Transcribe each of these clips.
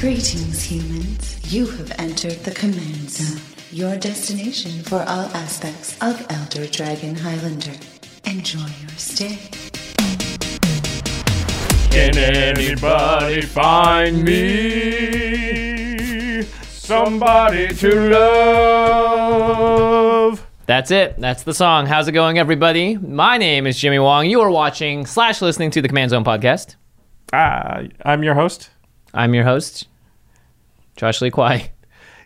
Greetings, humans. You have entered the Command Zone, your destination for all aspects of Elder Dragon Highlander. Enjoy your stay. Can anybody find me somebody to love? That's it. That's the song. How's it going, everybody? My name is Jimmy Wong. You are watching slash listening to the Command Zone podcast. Uh, I'm your host. I'm your host, Josh Lee Kwai.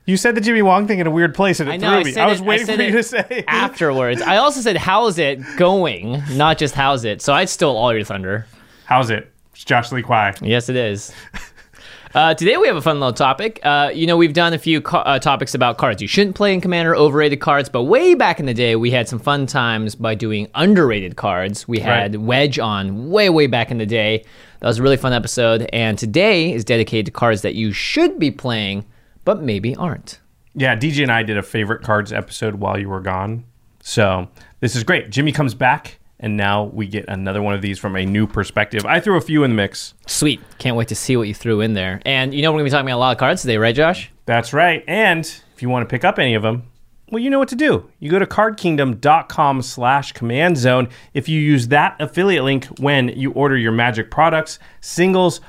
You said the Jimmy Wong thing in a weird place, and it I know. threw I, me. said I was it- waiting said for you to say afterwards. I also said, "How's it going?" Not just "How's it." So I stole all your thunder. How's it? It's Josh Lee Kwai. Yes, it is. Uh, today we have a fun little topic. Uh, you know, we've done a few co- uh, topics about cards you shouldn't play in Commander, overrated cards, but way back in the day, we had some fun times by doing underrated cards. We had Right. Wedge on way, way back in the day. That was a really fun episode. And today is dedicated to cards that you should be playing, but maybe aren't. Yeah, DJ and I did a favorite cards episode while you were gone. So this is great. Jimmy comes back, and now we get another one of these from a new perspective. I threw a few in the mix. Sweet. Can't wait to see what you threw in there. And you know, we're going to be talking about a lot of cards today, right, Josh? That's right. And if you want to pick up any of them, well, you know what to do. You go to cardkingdom.com slash command zone. If you use that affiliate link when you order your magic products, singles,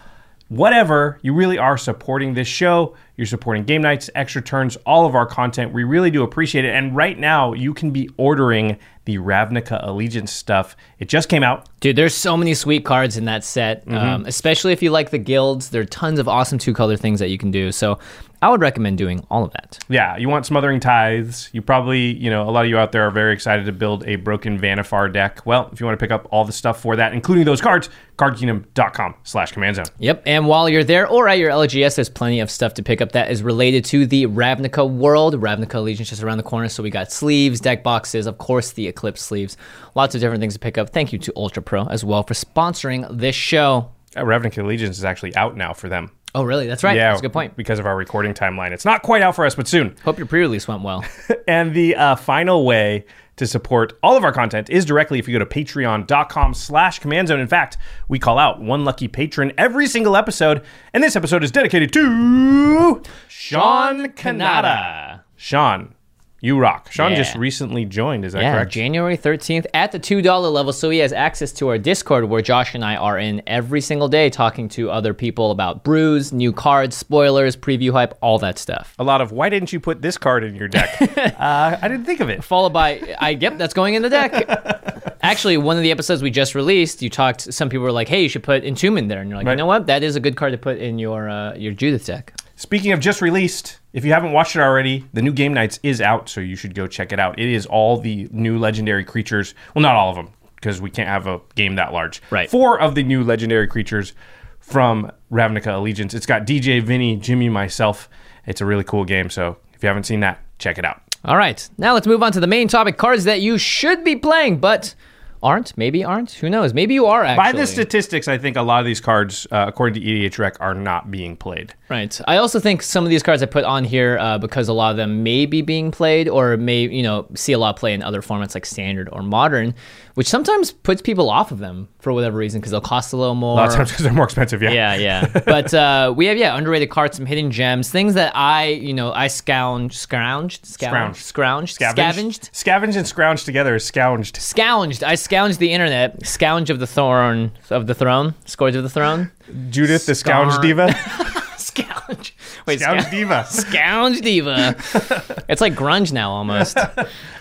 whatever, you really are supporting this show. You're supporting game nights, extra turns, all of our content. We really do appreciate it. And right now, you can be ordering the Ravnica Allegiance stuff. It just came out. Dude, there's so many sweet cards in that set, Mm-hmm. um, especially if you like the guilds. There are tons of awesome two color things that you can do. So I would recommend doing all of that. Yeah, you want smothering tithes. You probably, you know, a lot of you out there are very excited to build a broken Vannifar deck. Well, if you want to pick up all the stuff for that, including those cards, cardkingdom.com slash command zone. Yep. And while you're there or at your LGS, there's plenty of stuff to pick up that is related to the Ravnica world. Ravnica Allegiance just around the corner. So we got sleeves, deck boxes, of course, the Eclipse sleeves. Lots of different things to pick up. Thank you to Ultra Pro as well for sponsoring this show. Uh, Ravnica Allegiance is actually out now for them. Oh, really? That's right. Yeah, That's a good point. Because of our recording timeline. It's not quite out for us, but soon. Hope your pre release went well. and the uh, final way to support all of our content is directly if you go to patreon.com slash command zone. In fact, we call out one lucky patron every single episode, and this episode is dedicated to Sean Kanata. Sean, you rock. Sean Yeah. just recently joined, is that Yeah, correct? January 13th at the $2 level. So he has access to our Discord where Josh and I are in every single day talking to other people about brews, new cards, spoilers, preview hype, all that stuff. A lot of why didn't you put this card in your deck? uh, I didn't think of it. Followed by, I yep, that's going in the deck. Actually, one of the episodes we just released, you talked. Some people were like, "Hey, you should put Entombment there," and you're like, Right. "You know what? That is a good card to put in your uh, your Judith deck." Speaking of just released, if you haven't watched it already, the new Game Nights is out, so you should go check it out. It is all the new legendary creatures. Well, not all of them, because we can't have a game that large. Right. Four of the new legendary creatures from Ravnica Allegiance. It's got DJ, Vinny, Jimmy, myself. It's a really cool game, so if you haven't seen that, check it out. All right, now let's move on to the main topic: cards that you should be playing, but aren't. Maybe aren't. Who knows? Maybe you are actually. By the statistics, I think a lot of these cards, uh, according to EDHREC, are not being played. Right. I also think some of these cards I put on here uh, because a lot of them may be being played or may, you know, see a lot of play in other formats like standard or modern, which sometimes puts people off of them for whatever reason because they'll cost a little more. A lot of times because they're more expensive, yeah. yeah, yeah. But uh, we have yeah underrated cards, some hidden gems, things that I you know I scounged, scrounged, Scrounged. scrounged, Scavenged. scavenged, Scavenged and scrounged together is scounged. scounged. I scounged the internet, scounge of the thorn of the throne, scourge of the throne, Judith, the scounge diva. Wait, Scounge scounge. diva. Scounge Diva. it's like grunge now almost.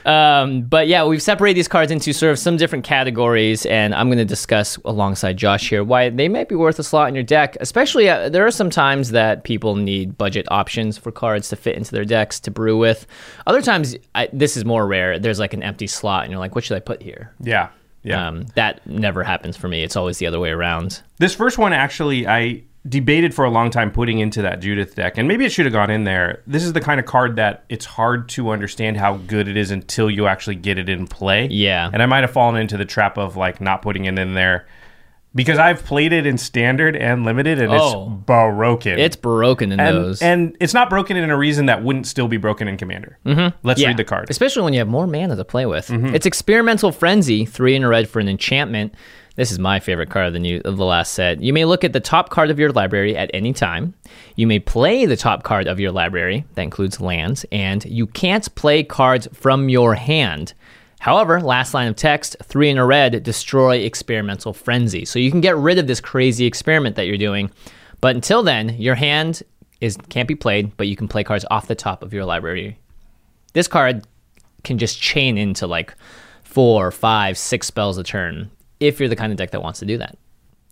Um, but yeah, we've separated these cards into sort of some different categories, and I'm going to discuss alongside Josh here why they might be worth a slot in your deck. Especially, uh, there are some times that people need budget options for cards to fit into their decks to brew with. Other times, I, this is more rare. There's like an empty slot, and you're like, what should I put here? Yeah. Yeah. Um, that never happens for me. It's always the other way around. This first one actually, I debated for a long time putting into that Judith deck, and maybe it should have gone in there. This is the kind of card that it's hard to understand how good it is until you actually get it in play. Yeah. And I might have fallen into the trap of like not putting it in there because I've played it in standard and limited, and Oh. it's broken. It's broken in and, those. and it's not broken in a reason that wouldn't still be broken in Commander. Mm-hmm. Let's Yeah, read the card. Especially when you have more mana to play with. It's Experimental Frenzy, three in a red for an enchantment. This is my favorite card of the new of the last set. You may look at the top card of your library at any time. You may play the top card of your library, that includes lands, and you can't play cards from your hand. However, last line of text, three in a red, destroy experimental frenzy. So you can get rid of this crazy experiment that you're doing. But until then, your hand is can't be played, but you can play cards off the top of your library this card can just chain into like four, five, six spells a turn if you're the kind of deck that wants to do that.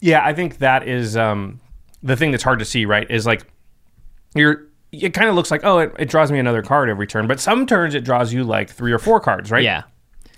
Yeah, I think that is um, the thing that's hard to see. Right, is like you're. It kind of looks like oh, it, it draws me another card every turn, but some turns it draws you like three or four cards, right? Yeah.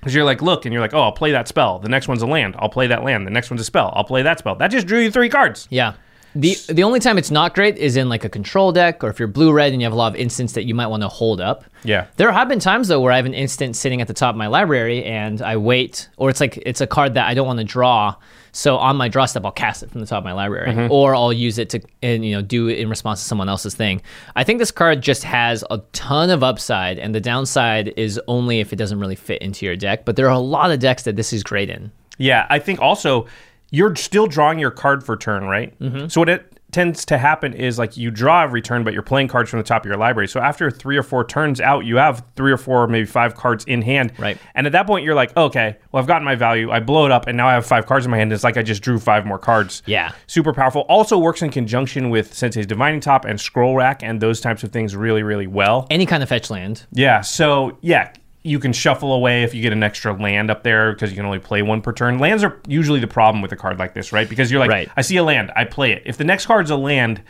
Because you're like, look, and you're like, oh, I'll play that spell. The next one's a land. I'll play that land. The next one's a spell. I'll play that spell. That just drew you three cards. Yeah. The the only time it's not great is in like a control deck or if you're blue red and you have a lot of instants that you might want to hold up. Yeah. There have been times though where I have an instant sitting at the top of my library and I wait or it's like it's a card that I don't want to draw. So on my draw step I'll cast it from the top of my library mm-hmm. or I'll use it to and you know do it in response to someone else's thing. I think this card just has a ton of upside and the downside is only if it doesn't really fit into your deck, but there are a lot of decks that this is great in. Yeah, I think also you're still drawing your card for turn, right? Mm-hmm. So what it tends to happen is like you draw every turn, but you're playing cards from the top of your library. So after three or four turns out, you have three or four, maybe five cards in hand. Right. And at that point, you're like, okay, well, I've gotten my value. I blow it up, and now I have five cards in my hand. It's like I just drew five more cards. Yeah. Super powerful. Also works in conjunction with Sensei's Divining Top and Scroll Rack and those types of things really, really well. Any kind of fetch land. Yeah. So yeah, you can shuffle away if you get an extra land up there because you can only play one per turn. Lands are usually the problem with a card like this, right? Because you're like, Right. I see a land, I play it. If the next card's a land,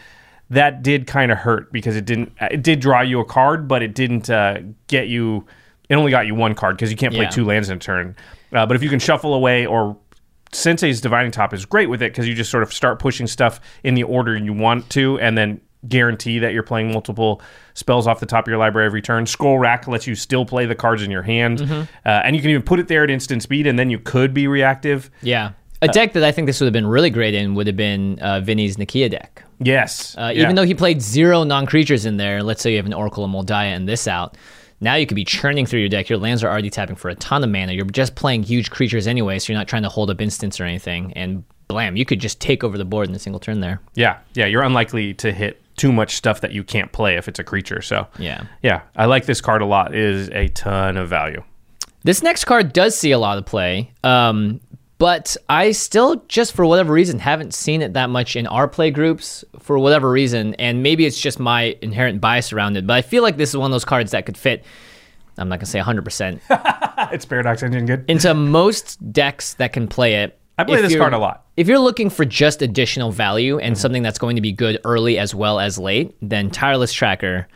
that did kind of hurt because it didn't. It did draw you a card, but it didn't uh, get you. It only got you one card because you can't play Yeah. two lands in a turn. Uh, but if you can shuffle away or Sensei's Divining Top is great with it because you just sort of start pushing stuff in the order you want to, and then guarantee that you're playing multiple spells off the top of your library every turn. Scroll Rack lets you still play the cards in your hand, Mm-hmm. uh, and you can even put it there at instant speed, and then you could be reactive. Yeah. A deck that I think this would have been really great in would have been uh, Vinny's Nikya deck. Yes, Uh, Yeah. Even though he played zero non creatures in there, let's say you have an Oracle of Mul Daya and this out. Now you could be churning through your deck. Your lands are already tapping for a ton of mana. You're just playing huge creatures anyway, so you're not trying to hold up instants or anything. And blam, you could just take over the board in a single turn there. yeah, yeah, you're unlikely to hit too much stuff that you can't play if it's a creature. So Yeah. yeah, I like this card a lot. It is a ton of value. This next card does see a lot of play, um, but I still, just for whatever reason, haven't seen it that much in our play groups for whatever reason. And maybe it's just my inherent bias around it, but I feel like this is one of those cards that could fit. I'm not gonna say 100% It's Paradox Engine good. into most decks that can play it. I play this card a lot. If you're looking for just additional value and something that's going to be good early as well as late, then Tireless Tracker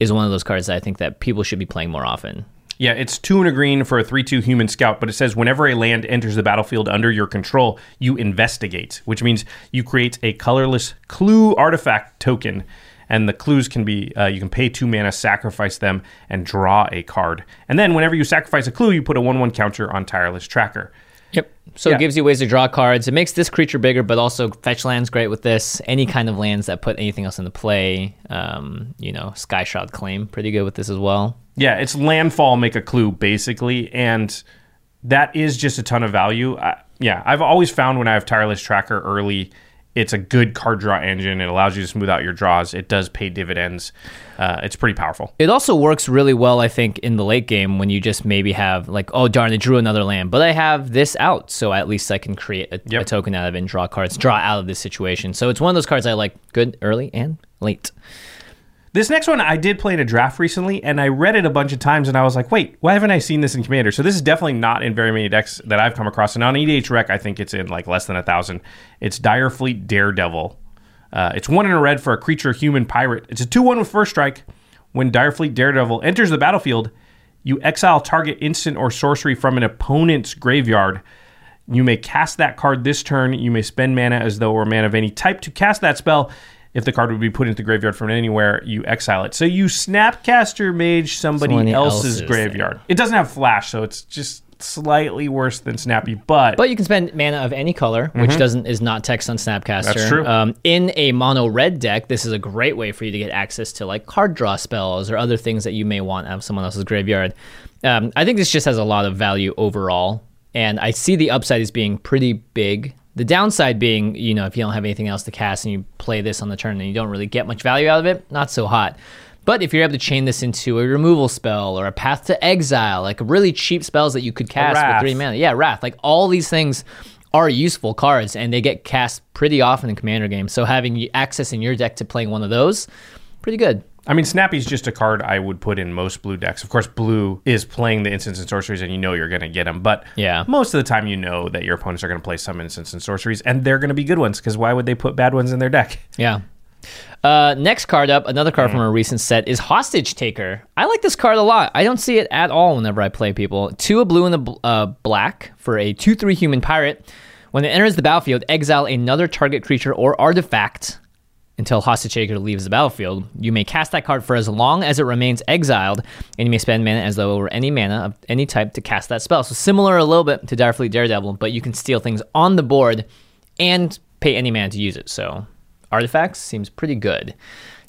is one of those cards that I think that people should be playing more often. Yeah, it's two and a green for a 3 2 human scout, but it says whenever a land enters the battlefield under your control, you investigate, which means you create a colorless clue artifact token. And the clues can be uh, you can pay two mana, sacrifice them, and draw a card. And then whenever you sacrifice a clue, you put a 1 1 counter on Tireless Tracker. Yep. So Yeah. it gives you ways to draw cards. It makes this creature bigger, but also fetch lands great with this. Any kind of lands that put anything else into play. Um, you know, Skyshroud Claim, pretty good with this as well. Yeah, it's landfall, make a clue, basically. And that is just a ton of value. I, yeah, I've always found when I have Tireless Tracker early, it's a good card draw engine. It allows you to smooth out your draws. It does pay dividends. Uh, it's pretty powerful. It also works really well, I think, in the late game when you just maybe have like, oh darn, I drew another land, but I have this out, so at least I can create a, Yep. a token out of it and draw cards, draw out of this situation. So it's one of those cards I like good early and late. This next one I did play in a draft recently, and I read it a bunch of times, and I was like, wait, why haven't I seen this in Commander? So this is definitely not in very many decks that I've come across. And on EDHREC, I think it's in like less than a thousand. It's Dire Fleet Daredevil. Uh, it's one in a red for a creature human pirate. It's a 2 1 with first strike. When Dire Fleet Daredevil enters the battlefield, you exile target instant or sorcery from an opponent's graveyard. You may cast that card this turn. You may spend mana as though it were mana of any type to cast that spell. If the card would be put into the graveyard from anywhere, you exile it. So you Snapcaster Mage somebody Someone else's else's graveyard. It doesn't have flash, so it's just slightly worse than Snappy, but, But you can spend mana of any color, which doesn't is not text on Snapcaster. Mm-hmm. That's true. Um, in a mono red deck, this is a great way for you to get access to like card draw spells or other things that you may want out of someone else's graveyard. Um, I think this just has a lot of value overall, and I see the upside as being pretty big. The downside being, you know, if you don't have anything else to cast and you play this on the turn and you don't really get much value out of it, not so hot. But if you're able to chain this into a removal spell or a path to exile, like really cheap spells that you could cast with three mana, yeah, Wrath, like all these things are useful cards and they get cast pretty often in commander games. So having access in your deck to playing one of those, pretty good. I mean, Snappy's just a card I would put in most blue decks. Of course, blue is playing the instants and sorceries, and you know you're going to get them. But Yeah. most of the time, you know that your opponents are going to play some instants and sorceries, and they're going to be good ones. Because why would they put bad ones in their deck? Yeah. Uh, next card up, another card from a recent set is Hostage Taker. I like this card a lot. I don't see it at all whenever I play people. Two a blue and a bl- uh, black for a 2 3 human pirate. When it enters the battlefield, exile another target creature or artifact until Hostage Taker leaves the battlefield. You may cast that card for as long as it remains exiled, and you may spend mana as though it were any mana of any type to cast that spell. So similar a little bit to Dire Fleet Daredevil, but you can steal things on the board and pay any mana to use it. So artifacts seems pretty good.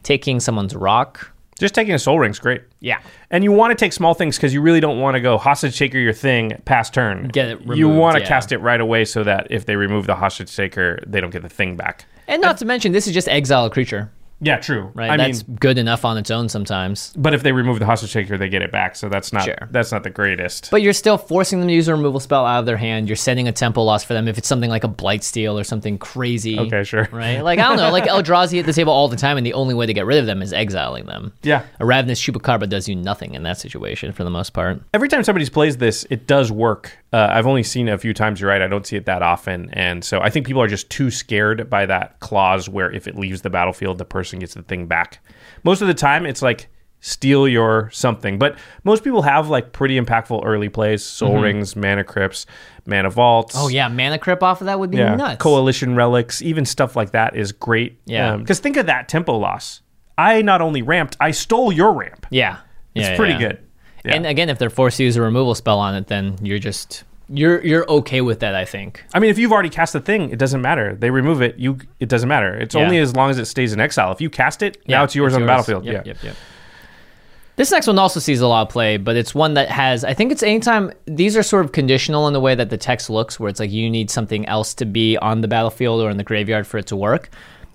Taking someone's rock, Just taking a Sol Ring's great. yeah. And you want to take small things because you really don't want to go hostage taker your thing past turn. Get it you want to yeah. cast it right away so that if they remove the hostage taker, they don't get the thing back. And not to mention, this is just exile a creature, Yeah, true. right? I That's mean, good enough on its own sometimes. but if they remove the hostage taker, they get it back. So that's not Sure. that's not the greatest. But you're still forcing them to use a removal spell out of their hand. You're setting a tempo loss for them if it's something like a Blightsteel or something crazy. okay, sure. Right? Like, I don't know, like Eldrazi at the table all the time, and the only way to get rid of them is exiling them. Yeah. A Ravenous Chupacabra does you nothing in that situation for the most part. Every time somebody plays this, it does work. Uh, I've only seen it a few times. You're right. I don't see it that often, and so I think people are just too scared by that clause where if it leaves the battlefield, the person gets the thing back. Most of the time, it's like steal your something, but most people have like pretty impactful early plays: Sol Rings, Mana Crypts, Mana Vaults. Mm-hmm. Oh, yeah. Mana Crypt off of that would be yeah, nuts. Coalition relics, even stuff like that is great. Yeah. because think of that tempo loss. I not only ramped, I stole your ramp. Yeah. It's Yeah, pretty yeah. good. Yeah. And again, if they're forced to use a removal spell on it, then you're just you're you're okay with that, I think. I mean, if you've already cast the thing, it doesn't matter. They remove it, you it doesn't matter. It's Yeah. only as long as it stays in exile. If you cast it, now it's yours on the battlefield. Yep, yeah. yep, yep. This next one also sees a lot of play, but it's one that has, I think it's anytime, these are sort of conditional in the way that the text looks, where it's like you need something else to be on the battlefield or in the graveyard for it to work.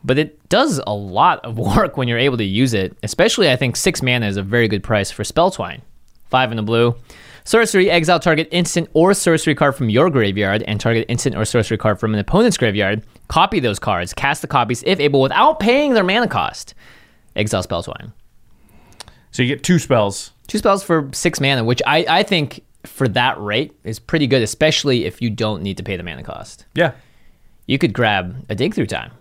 But it does a lot of work when you're able to use it, especially I think six mana is a very good price for Spelltwine. Five in the blue. Sorcery, exile target instant or sorcery card from your graveyard and target instant or sorcery card from an opponent's graveyard. Copy those cards, cast the copies if able without paying their mana cost. Exile Spelltwine. So you get two spells. Two spells for six mana, which I, I think for that rate is pretty good, especially if you don't need to pay the mana cost. Yeah. You could grab a dig through time.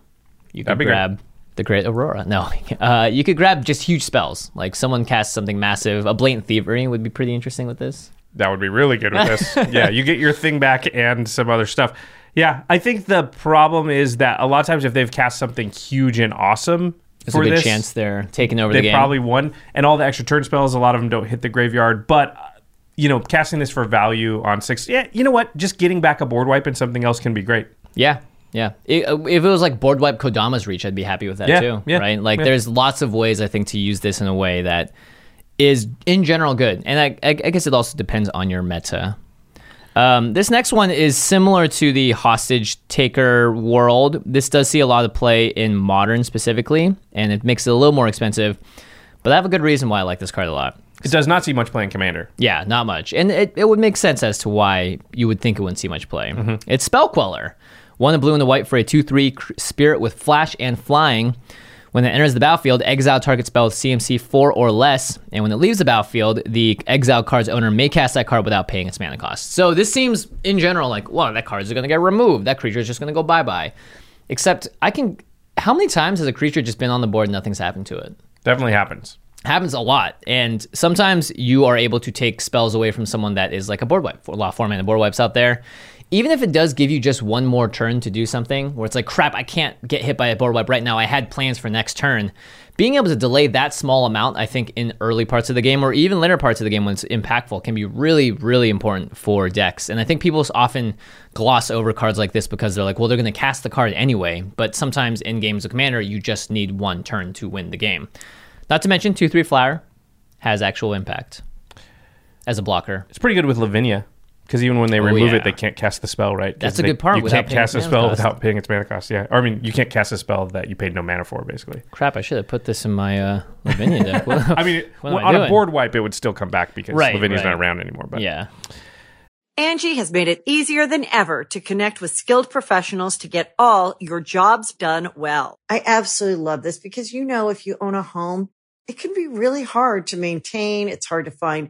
You could be great. The Great Aurora. No, uh, you could grab just huge spells. Like someone casts something massive. A Blatant Thievery would be pretty interesting with this. That would be really good with this. yeah, you get your thing back and some other stuff. Yeah, I think the problem is that a lot of times if they've cast something huge and awesome There's for a good this, chance they're taking over they the game. probably won. And all the extra turn spells, a lot of them don't hit the graveyard. But you know, casting this for value on six, yeah, you know what? Just getting back a board wipe and something else can be great. Yeah. Yeah. It- uh, if it was like board wipe Kodama's reach, I'd be happy with that Yeah, too. yeah, right? Like yeah. there's lots of ways I think to use this in a way that is in general good. And I, I, I guess it also depends on your meta. Um, this next one is similar to the hostage taker world. This does see a lot of play in modern specifically, and it makes it a little more expensive. But I have a good reason why I like this card a lot. It does not see much play in Commander. Yeah, not much. And it, it would make sense as to why you would think it wouldn't see much play. It's Spell Queller. One in blue and the white for a 2 3 spirit with flash and flying. When it enters the battlefield, exile target spell with CMC 4 or less. And when it leaves the battlefield, the exile card's owner may cast that card without paying its mana cost. So this seems, in general, like, well, that card's going to get removed. That creature is just going to go bye bye. Except, I can. How many times has a creature just been on the board and nothing's happened to it? Definitely happens. happens a lot and sometimes you are able to take spells away from someone that is like a board wipe a lot of four mana board wipes out there even if it does give you just one more turn to do something where it's like, crap, I can't get hit by a board wipe right now. I had plans for next turn. Being able to delay that small amount, I think, in early parts of the game or even later parts of the game when it's impactful can be really, really important for decks. And I think people often gloss over cards like this because they're like, well, they're going to cast the card anyway. But sometimes in games of Commander, you just need one turn to win the game. Not to mention, 2 3 flyer has actual impact as a blocker. It's pretty good with Lavinia because even when they remove Oh, yeah. it, they can't cast the spell, right? That's a they- good part You can't cast a spell cost. without paying its mana cost. Yeah, or I mean, you can't cast a spell that you paid no mana for, basically. Crap, I should have put this in my uh, Lavinia deck. What- I mean, What am I on a board wipe, it would still come back because Right, Lavinia's right. not around anymore. But yeah. Angie has made it easier than ever to connect with skilled professionals to get all your jobs done well. I absolutely love this because, you know, if you own a home, it can be really hard to maintain. It's hard to find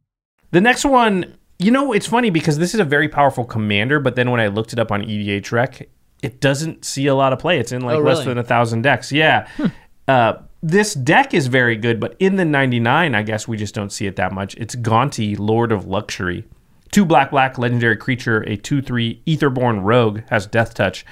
The next one, you know, it's funny because this is a very powerful commander, but then when I looked it up on EDHREC, it doesn't see a lot of play. It's in like Oh, less than a thousand decks. Yeah. Uh, this deck is very good, but in the 99, I guess we just don't see it that much. It's Gonti, Lord of Luxury. Two black, black, legendary creature, a 2 3 Aetherborn rogue, has death touch.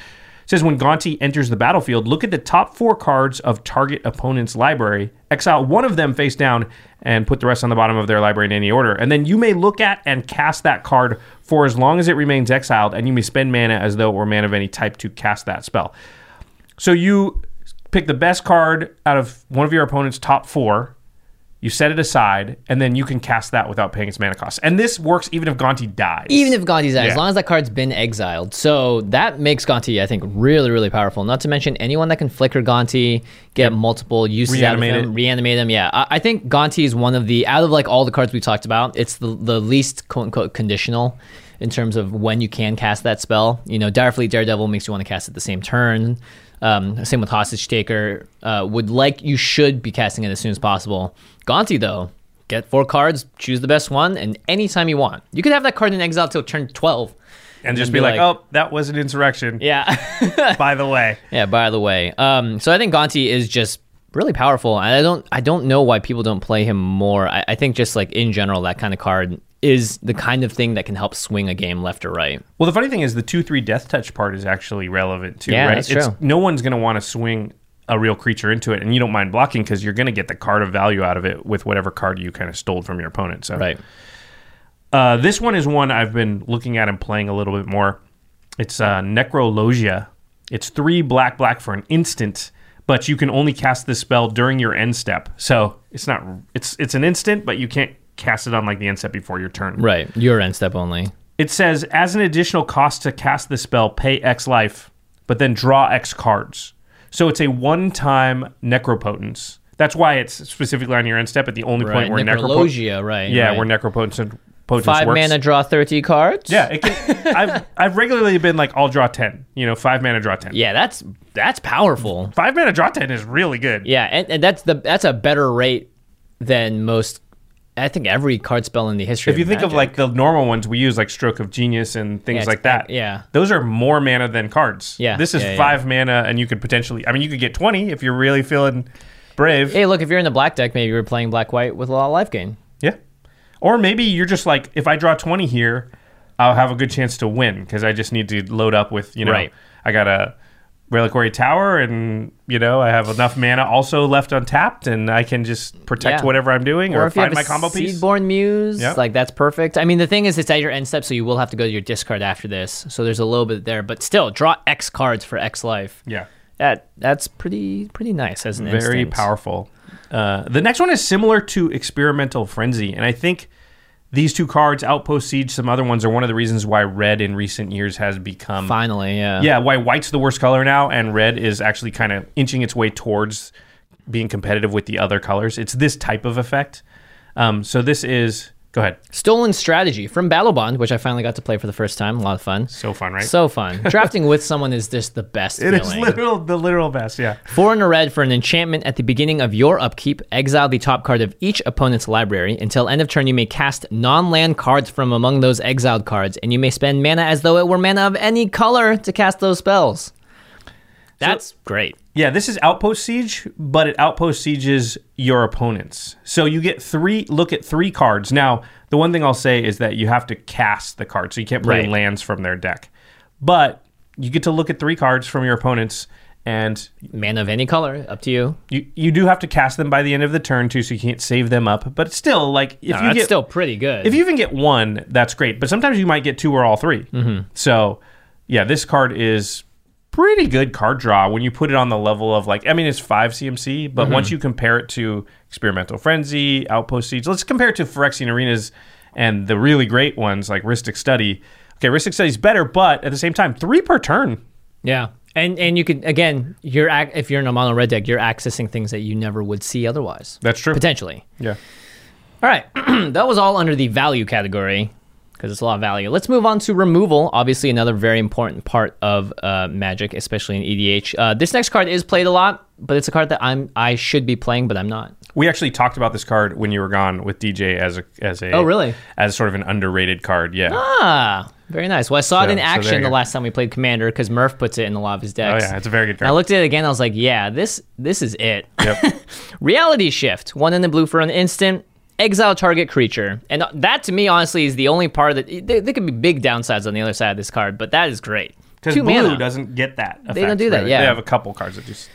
Says when Gonti enters the battlefield, look at the top four cards of target opponent's library, exile one of them face down, and put the rest on the bottom of their library in any order. And then you may look at and cast that card for as long as it remains exiled, and you may spend mana as though it were mana of any type to cast that spell. So you pick the best card out of one of your opponent's top four. You set it aside, and then you can cast that without paying its mana cost. And this works even if Gonti dies. Even if Gonti's out, Yeah. as long as that card's been exiled. So that makes Gonti, I think, really, really powerful. Not to mention anyone that can flicker Gonti, get multiple uses Reanimate out of him, it. reanimate him. Yeah, I, I think Gonti is one of the out of like all the cards we talked about, it's the the least quote unquote conditional in terms of when you can cast that spell. You know, Dire Fleet Daredevil makes you want to cast it the same turn. Um, same with Hostage Taker. Uh, would like you should be casting it as soon as possible. Gonti though, get four cards, choose the best one, and anytime you want. You could have that card in exile till turn twelve. and just be be like, like- oh, that was an insurrection. Yeah. By the way, Yeah, by the way. Um, so I think Gonti is just really powerful. And I don't I don't know why people don't play him more. I, I think just like in general, that kind of card is the kind of thing that can help swing a game left or right. well, the funny thing is the two three death touch part is actually relevant too, Yeah, right? that's It's- true. No one's going to want to swing a real creature into it, and you don't mind blocking because you're going to get the card of value out of it with whatever card you kind of stole from your opponent. So Right. Uh, this one is one I've been looking at and playing a little bit more. It's uh, Necrologia. It's three black black for an instant, but you can only cast this spell during your end step. So it's not it's it's an instant, but you can't cast it on like the end step before your turn. Right. Your end step only. It says as an additional cost to cast the spell, pay X life, but then draw X cards. So it's a one-time necropotence. That's why it's specifically on your end step at the only Right. point where necropotence. Right. Yeah, right. where necropotence potence Five works. mana, draw 30 cards. Yeah, it can, I've I've regularly been like I'll draw ten. You know, five mana draw ten. Yeah, that's that's powerful. Five mana draw ten is really good. Yeah, and, and that's the that's a better rate than most I think every card spell in the history If you think of like the normal ones we use, like Stroke of Genius and things Yeah, like that, yeah. those are more mana than cards. Yeah, this is yeah, yeah. five mana, and you could potentially. I mean, you could get twenty if you're really feeling brave. Hey, look, if you're in the black deck, maybe you're playing black white with a lot of life gain. yeah, or maybe you're just like, if I draw twenty here, I'll have a good chance to win because I just need to load up with you know, Right. I got a Reliquary Tower, and you know I have enough mana also left untapped, and I can just protect Yeah. whatever I'm doing or, Or if you find have my a combo piece. Seedborn Muse, Yep. like that's perfect. I mean, the thing is, it's at your end step, so you will have to go to your discard after this. So there's a little bit there, but still, draw X cards for X life. Yeah, That that's pretty pretty nice as an instance. very instant. powerful. Uh, the next one is similar to Experimental Frenzy, and I think these two cards, Outpost Siege, some other ones, are one of the reasons why red in recent years has become Finally, yeah. Yeah, why white's the worst color now, and red is actually kind of inching its way towards being competitive with the other colors. It's this type of effect. Um, so this is go ahead. Stolen Strategy from Battlebond, which I finally got to play for the first time. A lot of fun. So fun, right? So fun. Drafting with someone is just the best it is feeling. literal, the literal best. Yeah. Four in a red for an enchantment at the beginning of your upkeep. Exile the top card of each opponent's library. Until end of turn, you may cast non land cards from among those exiled cards, and you may spend mana as though it were mana of any color to cast those spells. That's great. Yeah, this is Outpost Siege, but it Outpost Sieges your opponents. So you get three, look at three cards. Now, the one thing I'll say is that you have to cast the card, so you can't play Right. lands from their deck. But you get to look at three cards from your opponents, and Mana of any color, up to you. you, you do have to cast them by the end of the turn, too, so you can't save them up. But still, like, if No, you that's get still pretty good. if you even get one, that's great. But sometimes you might get two or all 3 Mm-hmm. So, yeah, this card is pretty good card draw when you put it on the level of like, I mean, it's five CMC, but Mm-hmm. once you compare it to Experimental Frenzy, Outpost Siege, let's compare it to Phyrexian Arenas and the really great ones like Rhystic Study. Okay, Rhystic Study's better, but at the same time, three per turn. yeah. And and you can again, you're ac- if you're in a mono red deck, you're accessing things that you never would see otherwise. That's true. Potentially. Yeah. All right, that was all under the value category because it's a lot of value. Let's move on to removal. Obviously, another very important part of uh, Magic, especially in EDH. Uh, this next card is played a lot, but it's a card that I'm I should be playing, but I'm not. We actually talked about this card when you were gone with DJ as a as a Oh, really? as sort of an underrated card. Yeah. Ah, very nice. Well, I saw So- it in action you the last time we played Commander because Murph puts it in a lot of his decks. Oh yeah, it's a very good And I looked at it again. I was like, yeah, this this is it. Yep. Reality Shift, one in the blue for an instant. Exile target creature, and that to me, honestly, is the only part that there, there could be big downsides on the other side of this card, but that is great. Because Two blue mana. doesn't get that. They don't effect, do that, really. yeah. They have a couple cards that just.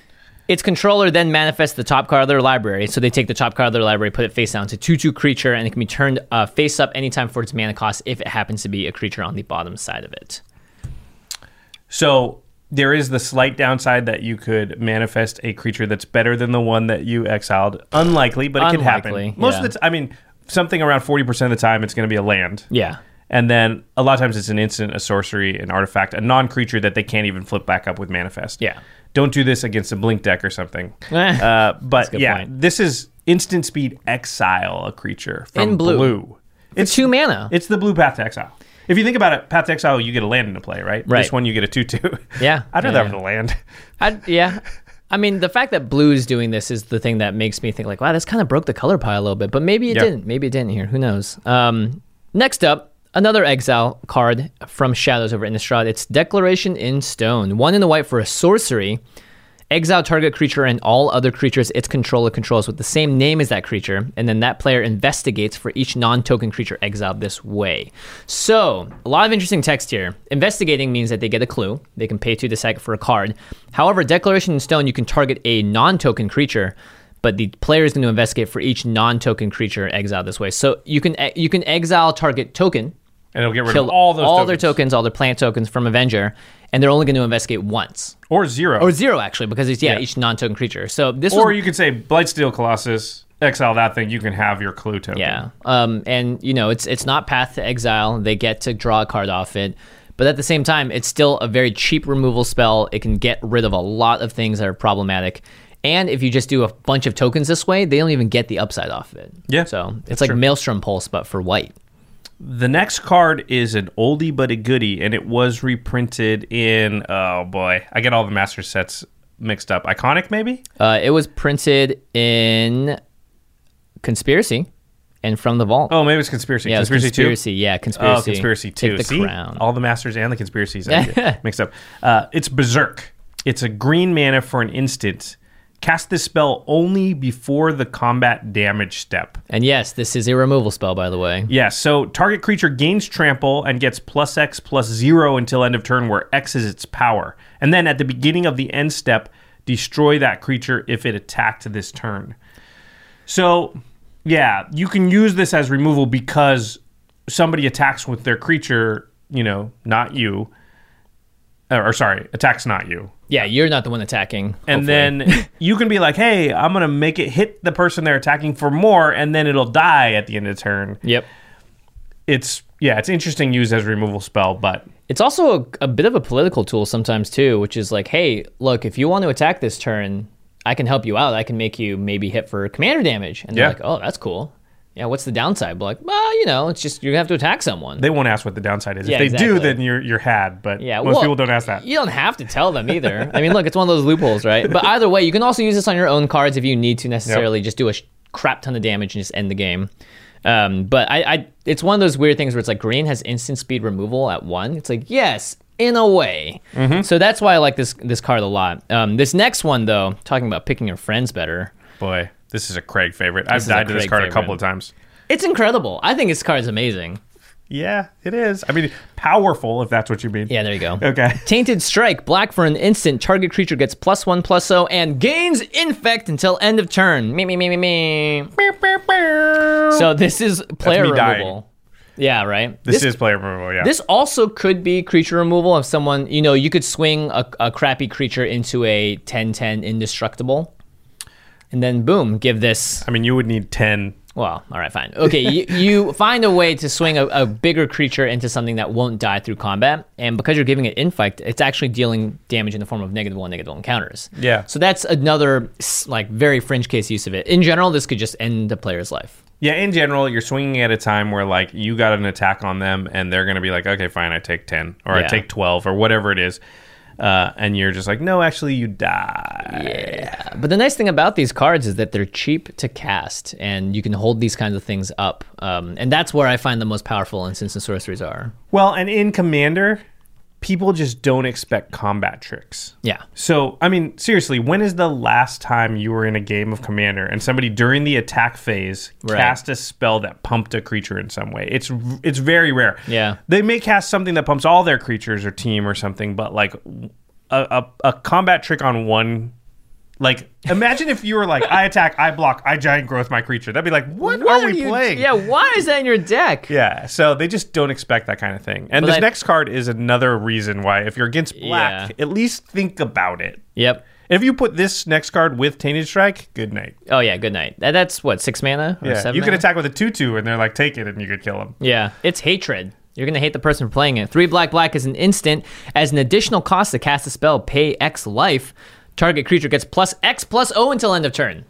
Its controller then manifests the top card of their library. So they take the top card of their library, put it face down to 2 2 creature, and it can be turned uh, face up anytime for its mana cost if it happens to be a creature on the bottom side of it. So there is the slight downside that you could manifest a creature that's better than the one that you exiled. Unlikely, but it could Unlikely, happen. Most yeah. of the time, I mean, something around 40% of the time, it's going to be a land. Yeah. And then a lot of times it's an instant, a sorcery, an artifact, a non creature that they can't even flip back up with manifest. Yeah. Don't do this against a blink deck or something. Uh, but yeah, point. this is instant speed exile a creature from In blue. It's two mana. It's the blue Path to Exile. If you think about it, Path to Exile, you get a land into play, right? Right. This one, you get a 2 2. Yeah. I'd rather yeah. have the land. I, yeah. I mean, the fact that blue is doing this is the thing that makes me think like, wow, this kind of broke the color pie a little bit, but maybe it Yeah. didn't. Maybe it didn't here. Who knows? Um, next up, another exile card from Shadows over Innistrad. It's Declaration in Stone. One in the white for a sorcery. Exile target creature and all other creatures its controller controls with the same name as that creature, and then that player investigates for each non token creature exiled this way. So, a lot of interesting text here. Investigating means that they get a clue. They can pay two to sack for a card. However, Declaration in Stone, you can target a non token creature, but the player is going to investigate for each non token creature exiled this way. So, you can, you can exile target token, And it'll get rid of all those all tokens. their tokens, all their plant tokens from Avenger, and they're only going to investigate once. Or zero. Or zero, actually, because it's, yeah, Yeah. each non token creature. So, this Or was you could say Blightsteel Colossus, exile that thing, you can have your clue token. Yeah. Um, and you know, it's it's not Path to Exile. They get to draw a card off it. But at the same time, it's still a very cheap removal spell. It can get rid of a lot of things that are problematic. And if you just do a bunch of tokens this way, they don't even get the upside off of it. Yeah, So it's like true. Maelstrom Pulse, but for white. The next card is an oldie but a goodie, and it was reprinted in, oh boy, I get all the master sets mixed up. Iconic, maybe? Uh, it was printed in Conspiracy and from the vault. Oh, maybe it's Conspiracy. yeah, it was Conspiracy, Conspiracy. 2? Yeah, Conspiracy. Oh, Conspiracy 2. the See? crown. All the masters and the conspiracies mixed up. Uh, it's Berserk. It's a green mana for an instant. Cast this spell only before the combat damage step. And yes, this is a removal spell, by the way. Yeah, so target creature gains trample and gets plus X plus zero until end of turn, where X is its power. And then at the beginning of the end step, destroy that creature if it attacked this turn. So, yeah, you can use this as removal because somebody attacks with their creature, you know, not you. Or, or sorry, attacks not you. Yeah, you're not the one attacking. And hopefully. then you can be like, hey, I'm going to make it hit the person they're attacking for more, and then it'll die at the end of the turn. Yep. It's, yeah, it's interesting used as a removal spell, but It's also a, a bit of a political tool sometimes too, which is like, hey, look, if you want to attack this turn, I can help you out. I can make you maybe hit for commander damage. And they're Yeah. like, oh, that's cool. Yeah, what's the downside? But like, well, you know, it's just you have to attack someone. they won't ask what the downside is. Yeah, if they do, then you're you're had. But yeah, most well, people don't ask that. You don't have to tell them either. I mean, look, it's one of those loopholes, right? But either way, you can also use this on your own cards if you need to necessarily just do a crap ton of damage and just end the game. Um, but I, I, it's one of those weird things where it's like green has instant speed removal at one. It's like yes, in a way. Mm-hmm. So that's why I like this this card a lot. Um, this next one though, talking about picking your friends better. Boy, this is a Craig favorite. I've died to this card a couple of times. It's incredible. I think this card is amazing. Yeah, it is. I mean, powerful if that's what you mean. Yeah, there you go. Okay. Tainted Strike, black for an instant. Target creature gets plus one, plus O, and gains infect until end of turn. Me, me, me, me, me. So this is player me dying. removal. Yeah, right. This, is player removal. Yeah. This also could be creature removal if someone, you know, you could swing a, a crappy creature into a 10 10 indestructible. And then boom, give this I mean, you would need ten. well, all right, fine. Okay, you, you find a way to swing a, a bigger creature into something that won't die through combat, and because you're giving it infect, it's actually dealing damage in the form of negative one, negative one counters. Yeah. So that's another like very fringe case use of it. In general, this could just end the player's life. Yeah, in general, you're swinging at a time where like you got an attack on them, and they're gonna be like, okay, fine, I take ten, or I take twelve, or whatever it is, uh, and you're just like, no, actually, you die. Yeah. But the nice thing about these cards is that they're cheap to cast, and you can hold these kinds of things up. Um, and that's where I find the most powerful instants and sorceries are. Well, and in Commander, people just don't expect combat tricks. Yeah. So, I mean, seriously, when is the last time you were in a game of Commander and somebody during the attack phase Right. cast a spell that pumped a creature in some way? It's it's very rare. Yeah. They may cast something that pumps all their creatures or team or something, but like a, a, a combat trick on one like imagine if you were like I attack, I block, I giant growth my creature. That'd be like, what, what are we you- playing? Yeah, why is that in your deck? Yeah, so they just don't expect that kind of thing. And But this next card is another reason why, if you're against black, Yeah. at least think about it. Yep. If you put this next card with Tainted Strike, good night. Oh yeah, good night. That's what six mana or Yeah, seven. you can mana? attack with a two-two, and they're like, take it, and you could kill them. Yeah, it's hatred. You're gonna hate the person playing it. Three black black is an instant. As an additional cost to cast a spell, pay X life. Target creature gets plus X plus O until end of turn.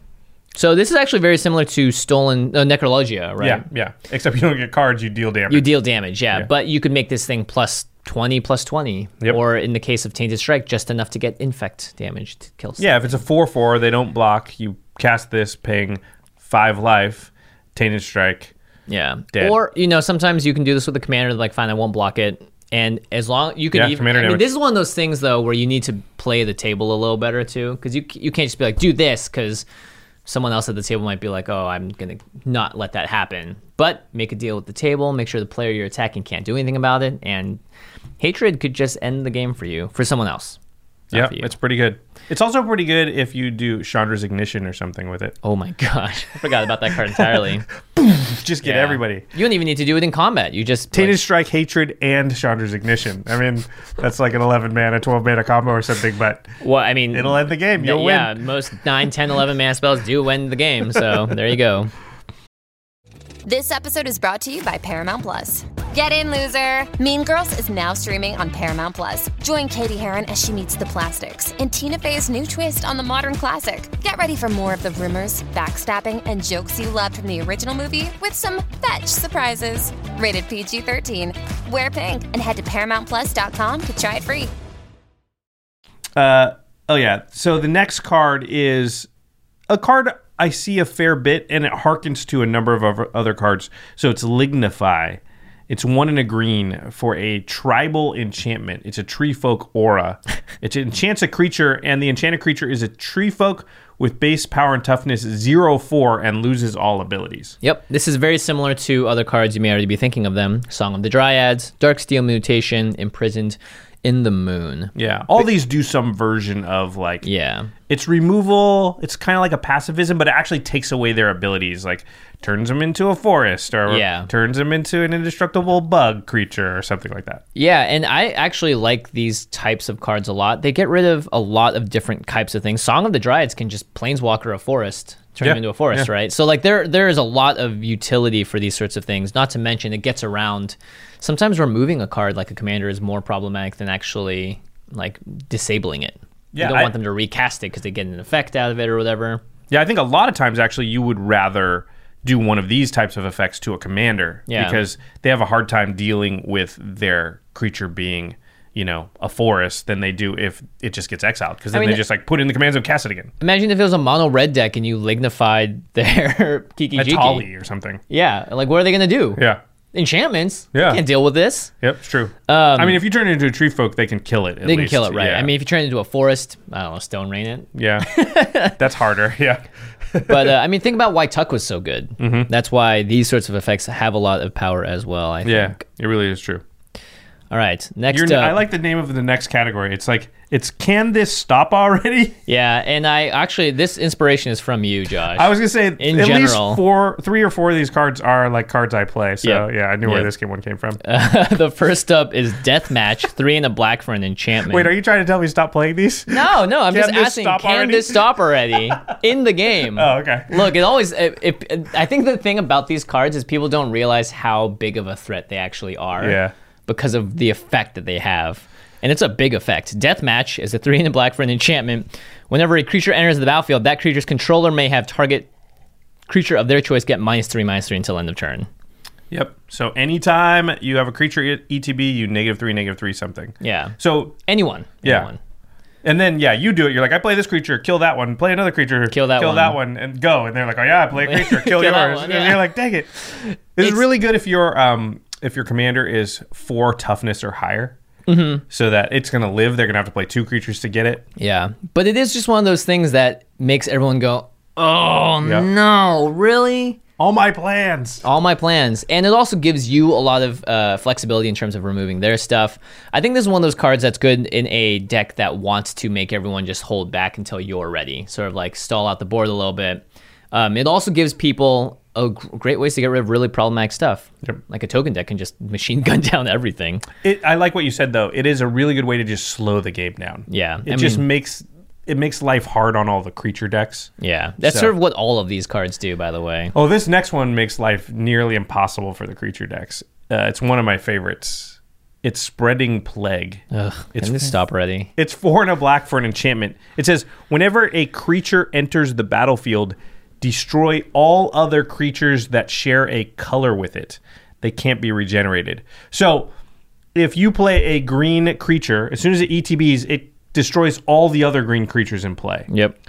So this is actually very similar to stolen uh, necrologia, right? Yeah, yeah. Except you don't get cards, you deal damage. You deal damage, yeah, Yeah. but you could make this thing plus twenty plus twenty, Yep. or in the case of tainted strike, just enough to get infect damage to kill. yeah, if it's a four-four, they don't block. You cast this, paying five life, Tainted Strike. Yeah. Dead. Or, you know, sometimes you can do this with a commander, like, fine, I won't block it. And as long you could Yeah, even, I mean, this is one of those things though where you need to play the table a little better too, because you you can't just be like do this because someone else at the table might be like, oh, I'm gonna not let that happen. But make a deal with the table, make sure the player you're attacking can't do anything about it, and hatred could just end the game for you for someone else. Not Yeah, it's pretty good. It's also pretty good if you do Chandra's Ignition or something with it. Oh my gosh, I forgot about that card entirely. Just get Yeah. everybody. You don't even need to do it in combat. You just Tainted like, Strike, Hatred, and Chandra's Ignition. I mean, that's like an 11 mana, 12 mana combo or something, but well, I mean, it'll end the game. You'll yeah, win. most 9, 10, 11 mana spells do win the game. So there you go. This episode is brought to you by Paramount Plus. Get in, loser! Mean Girls is now streaming on Paramount Plus. Join Cady Heron as she meets the plastics in Tina Fey's new twist on the modern classic. Get ready for more of the rumors, backstabbing, and jokes you loved from the original movie with some fetch surprises. Rated PG 13. Wear pink and head to ParamountPlus.com to try it free. Uh, oh, yeah. So the next card is a card I see a fair bit, and it harkens to a number of other- cards. So it's Lignify. It's one in a green for a tribal enchantment. It's a tree folk aura. It enchants a creature, and the enchanted creature is a tree folk with base power and toughness 0 4 and loses all abilities. Yep, this is very similar to other cards you may already be thinking of them. Song of the Dryads, Darksteel Mutation, Imprisoned in the Moon. Yeah. All these do some version of like Yeah. it's removal. It's kind of like a pacifism, but it actually takes away their abilities, like turns them into a forest or Yeah. turns them into an indestructible bug creature or something like that. Yeah, and I actually like these types of cards a lot. They get rid of a lot of different types of things. Song of the Dryads can just planeswalker a forest, turn Yeah, him into a forest, yeah. right? So like there there is a lot of utility for these sorts of things. Not to mention it gets around. Sometimes removing a card like a commander is more problematic than actually like disabling it. Yeah, you don't I- want them to recast it because they get an effect out of it or whatever. Yeah, I think a lot of times actually you would rather do one of these types of effects to a commander Yeah. because they have a hard time dealing with their creature being, you know, a forest than they do if it just gets exiled because then mean, they just like put in the command zone, cast it again. Imagine if it was a mono red deck and you lignified their Kiki Jiki. Or something. Yeah, like what are they gonna do? Yeah. Enchantments. Yeah. they Can't deal with this. Yep, it's true. I mean, if you turn it into a tree folk, they can kill it. At Um, They can kill it, right? Yeah. I mean, if you turn it into a forest, I don't know, stone rain it. yeah, that's harder. Yeah, But uh, I mean, think about why Tuck was so good. Mm-hmm. That's why these sorts of effects have a lot of power as well. I yeah, think. it really is true. All right, next up. I like the name of the next category. It's like it's can this stop already? yeah, and I actually this inspiration is from you, Josh. I was gonna say In at general. least four, three or four of these cards are like cards I play. So Yep. yeah, I knew where this game one came from. the first up is Death Match, three and a black for an enchantment. Wait, are you trying to tell me stop playing these? No, no, I'm Can just asking. Can already? this stop already in the game? Oh, okay. Look, it always. If, if, I think the thing about these cards is people don't realize how big of a threat they actually are. Yeah. Because of the effect that they have, and it's a big effect. Death Match is a three in the black for an enchantment. Whenever a creature enters the battlefield, that creature's controller may have target creature of their choice get minus three, minus three until end of turn. Yep. So anytime you have a creature ETB, you negative three, negative three something. Yeah. So Anyone. Yeah. Anyone. and then yeah, you do it. You're like, I play this creature, kill that one, play another creature, Kill that kill one. that one, and go. And they're like, oh yeah, I play a creature, kill, Kill yours. one, and you're like, dang it. This is It's- really good if your um if your commander is four toughness or higher. Mm-hmm. So that it's gonna live, they're gonna have to play two creatures to get it. Yeah. But it is just one of those things that makes everyone go, oh Yep. no, really? All my plans. all my plans and it also gives you a lot of uh, flexibility in terms of removing their stuff i think this is one of those cards that's good in a deck that wants to make everyone just hold back until you're ready sort of like stall out the board a little bit um, it also gives people a great ways to get rid of really problematic stuff Yep. like a token deck can just machine gun down everything It, I like what you said though. It is a really good way to just slow the game down. Yeah, It I just mean- makes it makes life hard on all the creature decks. yeah that's So- sort of what all of these cards do by the way Oh, this next one makes life nearly impossible for the creature decks. Uh, it's one of my favorites. It's spreading plague. Ugh, It's can this stop ready. It's four and a black for an enchantment. It says whenever a creature enters the battlefield, destroy all other creatures that share a color with it. They can't be regenerated. So if you play a green creature, as soon as it ETBs, it destroys all the other green creatures in play. yep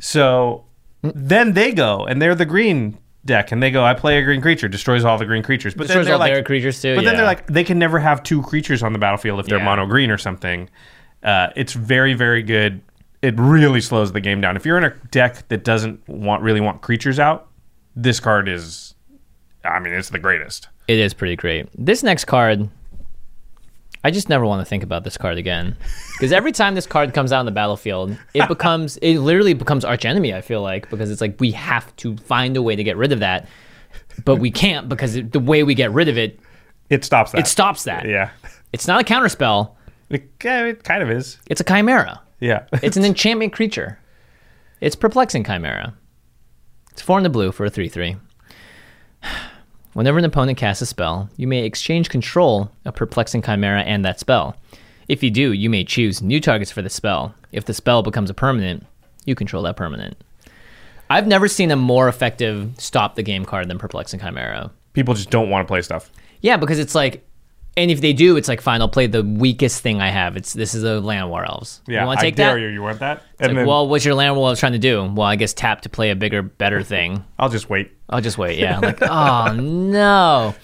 So then they go and they're the green deck and they go, I play a green creature, destroys all the green creatures. But Destroys then they're all like, their creatures too, But then they're like, they can never have two creatures on the battlefield if they're Yeah. mono green or something. Uh, it's very, very good. It really slows the game down. If you're in a deck that doesn't want really want creatures out, this card is, I mean, it's the greatest. It is pretty great. This next card, I just never want to think about this card again. Because every time this card comes out on the battlefield, it becomes, it literally becomes arch enemy, I feel like, because it's like we have to find a way to get rid of that. But we can't because it, the way we get rid of it, It stops that. it stops that. Yeah. It's not a counterspell, It, it kind of is. it's a chimera. Yeah. It's an enchantment creature. It's perplexing chimera. It's four in the blue for a three three. Whenever an opponent casts a spell, you may exchange control of perplexing chimera and that spell. If you do, you may choose new targets for the spell. If the spell becomes a permanent, you control that permanent. I've never seen a more effective stop the game card than perplexing chimera. People just don't want to play stuff. Yeah, because it's like, and if they do, it's like fine. I'll play the weakest thing I have. It's this is a Llanowar Elves. Yeah. you want to I take dare that? you. You want that? It's like, well, what's your Llanowar Elves trying to do? Well, I guess tap to play a bigger, better thing. I'll just wait. I'll just wait. Yeah. Like, oh no.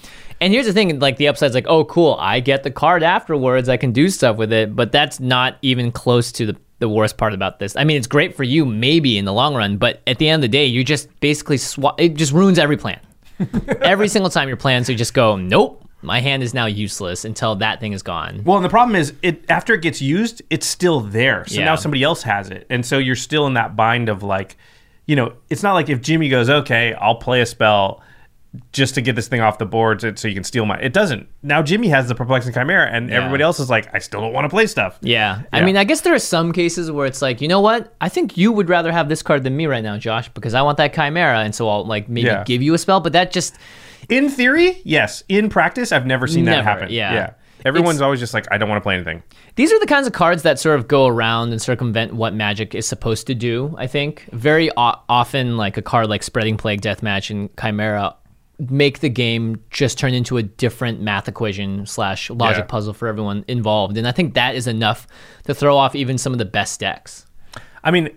And here's the thing: like the upside's like, oh cool, I get the card afterwards. I can do stuff with it, but that's not even close to the the worst part about this. I mean, it's great for you maybe in the long run, but at the end of the day, you just basically swap. It just ruins every plan. every single time your plans, you just go, nope. My hand is now useless until that thing is gone. Well, and the problem is, it after it gets used, it's still there. So Yeah. now somebody else has it, and so you're still in that bind of like, you know, it's not like if Jimmy goes, okay, I'll play a spell just to get this thing off the board so, so you can steal my. It doesn't. Now Jimmy has the perplexing chimera, and everybody else is like, I still don't want to play stuff. Yeah. I mean, I guess there are some cases where it's like, you know what? I think you would rather have this card than me right now, Josh, because I want that chimera, and so I'll like maybe Yeah. give you a spell, but that just In theory, yes. In practice, I've never seen that Never, happen. yeah. Everyone's It's- always just like, I don't want to play anything. These are the kinds of cards that sort of go around and circumvent what Magic is supposed to do, I think. Very o- often, like a card like Spreading Plague, Deathmatch, and Chimera make the game just turn into a different math equation slash logic Yeah. puzzle for everyone involved. And I think that is enough to throw off even some of the best decks. I mean,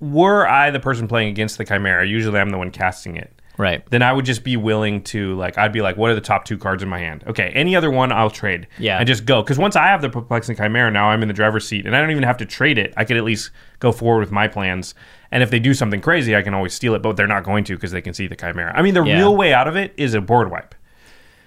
were I the person playing against the chimera, usually I'm the one casting it. Right. then I would just be willing to like I'd be like, what are the top two cards in my hand? Okay, any other one I'll trade. Yeah. and just go because once I have the perplexing chimera, now I'm in the driver's seat, and I don't even have to trade it. I could at least go forward with my plans. And if they do something crazy, I can always steal it, but they're not going to because they can see the chimera. I mean, the Yeah. real way out of it is a board wipe.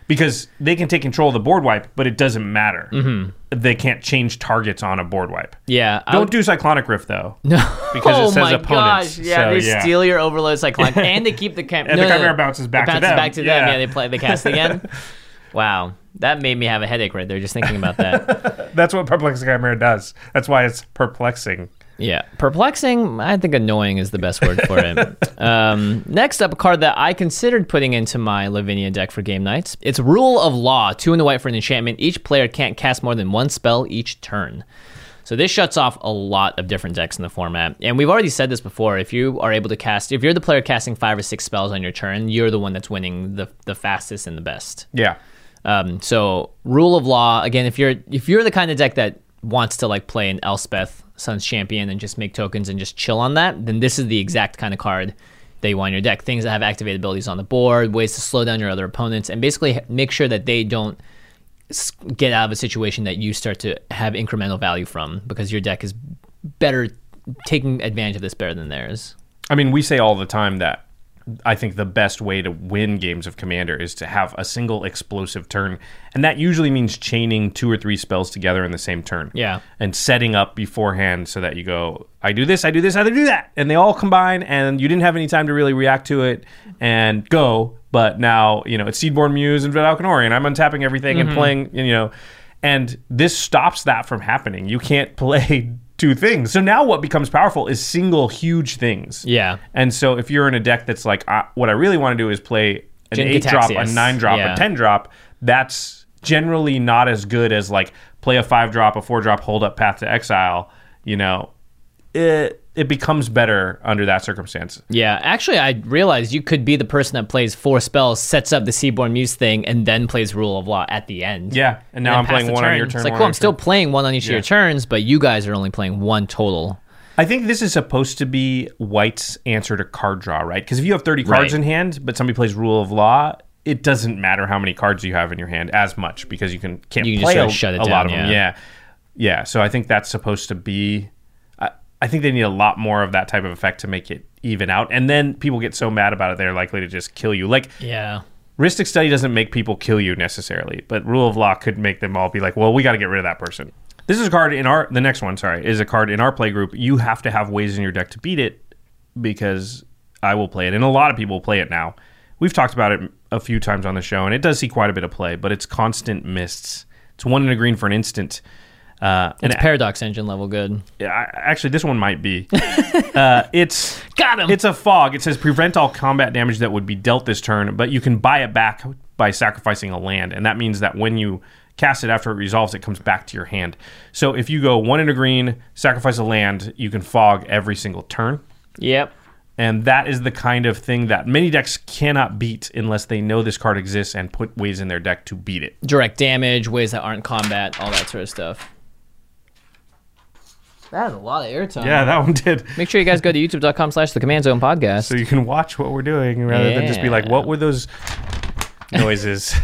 Because they can take control of the board wipe, but it doesn't matter. Mm-hmm. They can't change targets on a board wipe. Yeah. Don't would- do Cyclonic Rift though. No, because oh it says my opponents. gosh! Yeah, So, they yeah. steal your overload Cyclonic, and they keep the cam- And the chimera bounces back to them. back to them. Yeah. Yeah, they play. They cast again. wow, that made me have a headache right there just thinking about that. That's what perplexing chimera does. That's why it's perplexing. Yeah, perplexing. I think annoying is the best word for it. um, next up, a card that I considered putting into my Lavinia deck for game nights. It's Rule of Law. Two in the white for an enchantment. Each player can't cast more than one spell each turn. So this shuts off a lot of different decks in the format. And we've already said this before. If you are able to cast, if you're the player casting five or six spells on your turn, you're the one that's winning the the fastest and the best. Yeah. Um, so rule of law again. If you're if you're the kind of deck that wants to like play an Elspeth Sun's Champion and just make tokens and just chill on that, then this is the exact kind of card that you want in your deck. Things that have activated abilities on the board, ways to slow down your other opponents, and basically make sure that they don't get out of a situation that you start to have incremental value from because your deck is better taking advantage of this better than theirs. I mean, we say all the time that I think the best way to win games of Commander is to have a single explosive turn. And that usually means chaining two or three spells together in the same turn. Yeah. And setting up beforehand so that you go, I do this, I do this, I do that. And they all combine, and you didn't have any time to really react to it and go. But now, you know, it's Seedborn Muse and Vedalken Orrery, and I'm untapping everything and mm-hmm. playing, you know. And this stops that from happening. You can't play two things. So now what becomes powerful is single huge things. Yeah. And so if you're in a deck that's like, uh, what I really want to do is play an Jin eight drop, a nine drop, Yeah. a ten drop, that's generally not as good as like play a five drop, a four drop, hold up path to exile. You know, it it becomes better under that circumstance. Yeah, actually, I realized you could be the person that plays four spells, sets up the Seedborn Muse thing, and then plays Rule of Law at the end. Yeah, and now then I'm playing one on your turn. It's turn. like, cool, I'm still turn. playing one on each of your turns, but you guys are only playing one total. I think this is supposed to be White's answer to card draw, right? Because if you have 30 cards Right. in hand, but somebody plays Rule of Law, it doesn't matter how many cards you have in your hand as much because you can can't You can just play sort a, shut it a lot down, of them. yeah. Yeah, yeah. So I think that's supposed to be. I, think they need a lot more of that type of effect to make it even out, and then people get so mad about it they're likely to just kill you. Like Yeah. Rhystic Study doesn't make people kill you necessarily, but Rule of Law could make them all be like, well, we got to get rid of that person. This is a card in our, the next one, sorry, is a card in our play group. You have to have ways in your deck to beat it because I will play it, and a lot of people play it now. We've talked about it a few times on the show, and it does see quite a bit of play, but it's constant mists. It's one in a green for an instant. Uh, and It's Paradox Engine level good. I, actually, this one might be. uh, it's Got him. It's a fog. It says prevent all combat damage that would be dealt this turn, but you can buy it back by sacrificing a land, and that means that when you cast it after it resolves, it comes back to your hand. So if you go one in a green, sacrifice a land, you can fog every single turn. Yep. And that is the kind of thing that many decks cannot beat unless they know this card exists and put ways in their deck to beat it. Direct damage, ways that aren't combat, all that sort of stuff. That is a lot of airtime. Yeah, that one did. Make sure you guys go to youtube.com slash the Command Zone podcast. So you can watch what we're doing rather than just be like, what were those noises?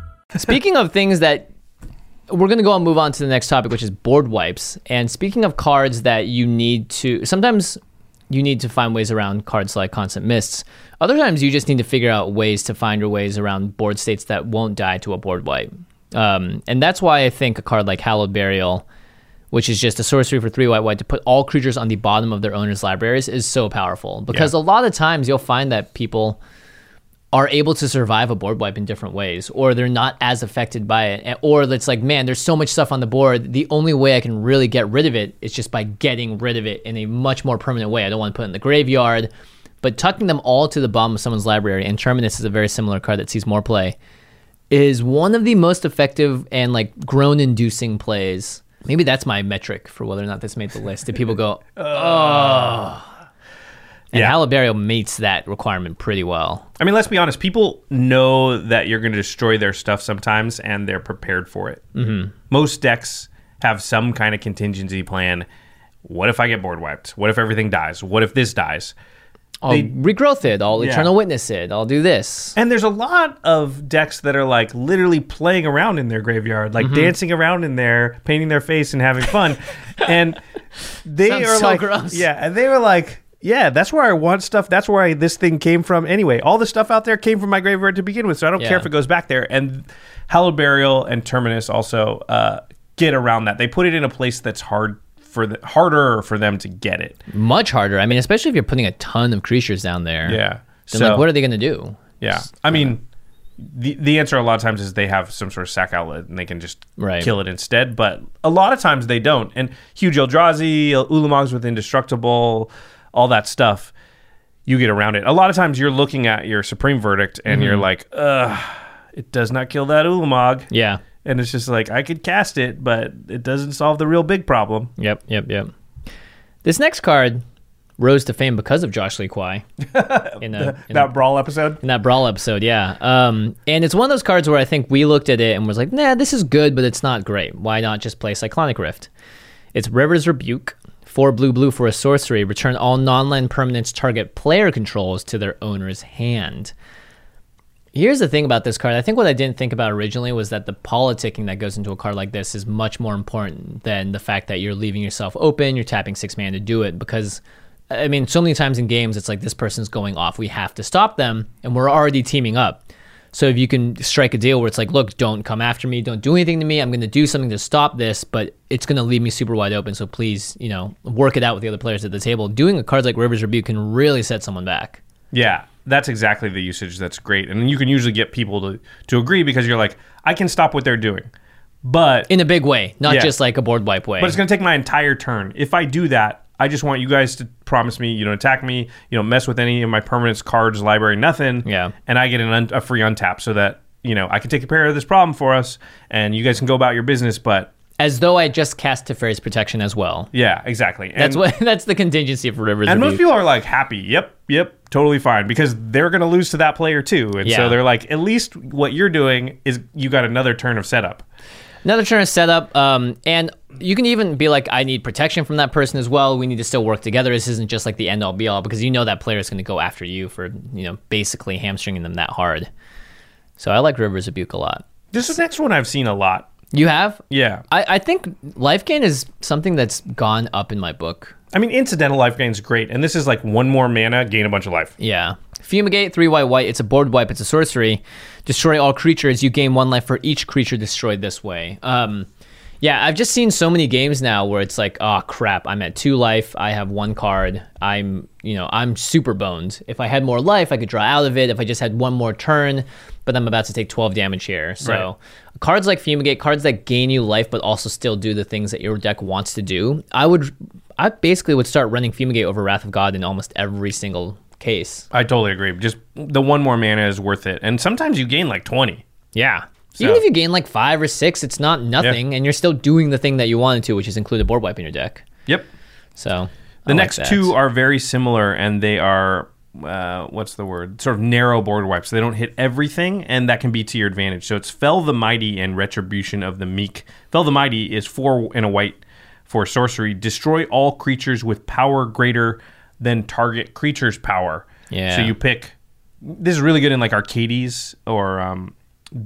Speaking of things that we're going to go and move on to the next topic, which is board wipes. And speaking of cards that you need to, sometimes you need to find ways around cards like Constant Mists. Other times you just need to figure out ways to find your ways around board states that won't die to a board wipe. Um, and that's why I think a card like Hallowed Burial, which is just a sorcery for three white white to put all creatures on the bottom of their owner's libraries, is so powerful. Because Yeah. a lot of times you'll find that people are able to survive a board wipe in different ways, or they're not as affected by it, or it's like, man, there's so much stuff on the board. The only way I can really get rid of it is just by getting rid of it in a much more permanent way. I don't want to put it in the graveyard, but tucking them all to the bottom of someone's library, and Terminus is a very similar card that sees more play, is one of the most effective and like groan-inducing plays. Maybe that's my metric for whether or not this made the list. Did people go, oh? And Yeah. Hallowed Burial meets that requirement pretty well. I mean, let's be honest. People know that you're going to destroy their stuff sometimes, and they're prepared for it. Mm-hmm. Most decks have some kind of contingency plan. What if I get board wiped? What if everything dies? What if this dies? I'll They- regrowth it. I'll Yeah. eternal witness it. I'll do this. And there's a lot of decks that are like literally playing around in their graveyard, Mm-hmm. like dancing around in there, painting their face and having fun. and they Sounds are so like, gross. yeah, and they were like, yeah, that's where I want stuff. That's where I, this thing came from anyway. All the stuff out there came from my graveyard to begin with, so I don't care if it goes back there. And Hallowed Burial and Terminus also uh, get around that. They put it in a place that's hard for the harder for them to get it. Much harder. I mean, especially if you're putting a ton of creatures down there. Yeah. Then so like, what are they going to do? Yeah, I mean, the the answer a lot of times is they have some sort of sack outlet and they can just Right. kill it instead. But a lot of times they don't. And huge Eldrazi, Ulamog's with indestructible, all that stuff, you get around it. A lot of times you're looking at your supreme verdict and you're like, ugh, it does not kill that Ulamog. Yeah. And it's just like I could cast it, but it doesn't solve the real big problem. Yep. Yep. Yep. This next card rose to fame because of Josh Lee Kwai in, a, in, That brawl episode. in that brawl episode. Yeah. Um, and it's one of those cards where I think we looked at it and was like, nah, this is good, but it's not great. Why not just play Cyclonic Rift? It's River's Rebuke. Four blue blue for a sorcery. Return all non-land permanents target player controls to their owner's hand. Here's the thing about this card. I think what I didn't think about originally was that the politicking that goes into a card like this is much more important than the fact that you're leaving yourself open, you're tapping six man to do it. Because, I mean, so many times in games, it's like this person's going off, we have to stop them, and we're already teaming up. So if you can strike a deal where it's like, look, don't come after me, don't do anything to me, I'm going to do something to stop this, but it's going to leave me super wide open. So please, you know, work it out with the other players at the table. Doing a card like River's Rebuke can really set someone back. Yeah, that's exactly the usage that's great. And you can usually get people to, to agree because you're like, I can stop what they're doing. But In a big way, not Yeah. just like a board wipe way. but it's going to take my entire turn. If I do that, I just want you guys to promise me you don't attack me, you don't mess with any of my permanents, cards, library, nothing. Yeah. And I get an un- a free untap so that, you know, I can take care of this problem for us and you guys can go about your business. But as though I just cast Teferi's protection as well. yeah, exactly. And, That's what that's the contingency for Rivers. and most people are like happy. Yep, yep, totally fine because they're going to lose to that player too. And Yeah. so they're like, at least what you're doing is you got another turn of setup. Another turn is set up, um, and you can even be like, I need protection from that person as well. We need to still work together. This isn't just like the end all be all because you know that player is going to go after you for you know basically hamstringing them that hard. So I like Rivers Rebuke a lot. This is the next one I've seen a lot. You have? Yeah. I, I think life gain is something that's gone up in my book. I mean, incidental life gain is great, and this is like one more mana, gain a bunch of life. Yeah. Fumigate, three white white. It's a board wipe. It's a sorcery. Destroy all creatures. You gain one life for each creature destroyed this way. Um, yeah, I've just seen so many games now where it's like, oh crap, I'm at two life. I have one card. I'm, you know, I'm super boned. If I had more life, I could draw out of it. If I just had one more turn, but I'm about to take 12 damage here. So. Cards like Fumigate, cards that gain you life but also still do the things that your deck wants to do. I would, I basically would start running Fumigate over Wrath of God in almost every single case. I totally agree. Just the one more mana is worth it, and sometimes you gain like twenty. Yeah. Even if you gain like five or six, it's not nothing, and you're still doing the thing that you wanted to, which is include a board wipe in your deck. Yep. So The next two are very similar, and they are uh, what's the word? Sort of narrow board wipes. They don't hit everything, and that can be to your advantage. So it's Fell the Mighty and Retribution of the Meek. Fell the Mighty is four and a white for sorcery. Destroy all creatures with power greater than target creature's power. Yeah. So you pick. This is really good in like Arcades or um,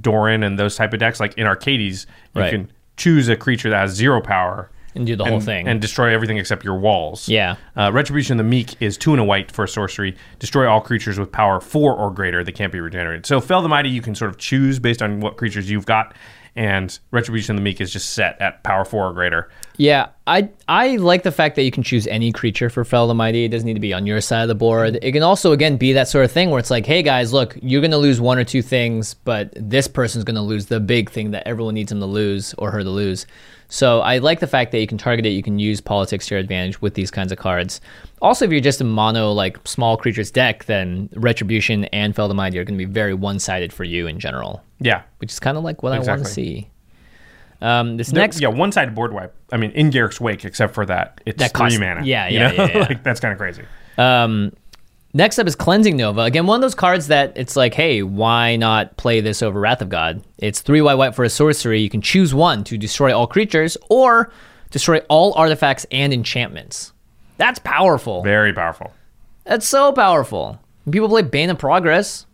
Doran and those type of decks. Like in Arcades, you Right. can choose a creature that has zero power and do the whole thing. and destroy everything except your walls. Yeah. Uh, Retribution of the Meek is two and a white for a sorcery. Destroy all creatures with power four or greater that can't be regenerated. So Fell the Mighty, you can sort of choose based on what creatures you've got, and Retribution of the Meek is just set at power four or greater. Yeah, I I like the fact that you can choose any creature for Fell the Mighty. It doesn't need to be on your side of the board. Mm-hmm. It can also again be that sort of thing where it's like, hey guys, look, you're gonna lose one or two things, but this person's gonna lose the big thing that everyone needs him to lose or her to lose. So I like the fact that you can target it, you can use politics to your advantage with these kinds of cards. Also, if you're just a mono like small creatures deck, then Retribution and Fell the Mighty are gonna be very one sided for you in general, Yeah. which is kind of like what I want to see. Um, this There- next yeah, one sided board wipe. I mean, in Garruk's Wake, except for that, it's That three costs- mana. yeah, you yeah, know? yeah, yeah. like that's kind of crazy. Um, next up is Cleansing Nova. Again, one of those cards that it's like, hey, why not play this over Wrath of God? It's three white white for a sorcery. You can choose one to destroy all creatures or destroy all artifacts and enchantments. That's powerful. Very powerful. That's so powerful. People play Bane of Progress,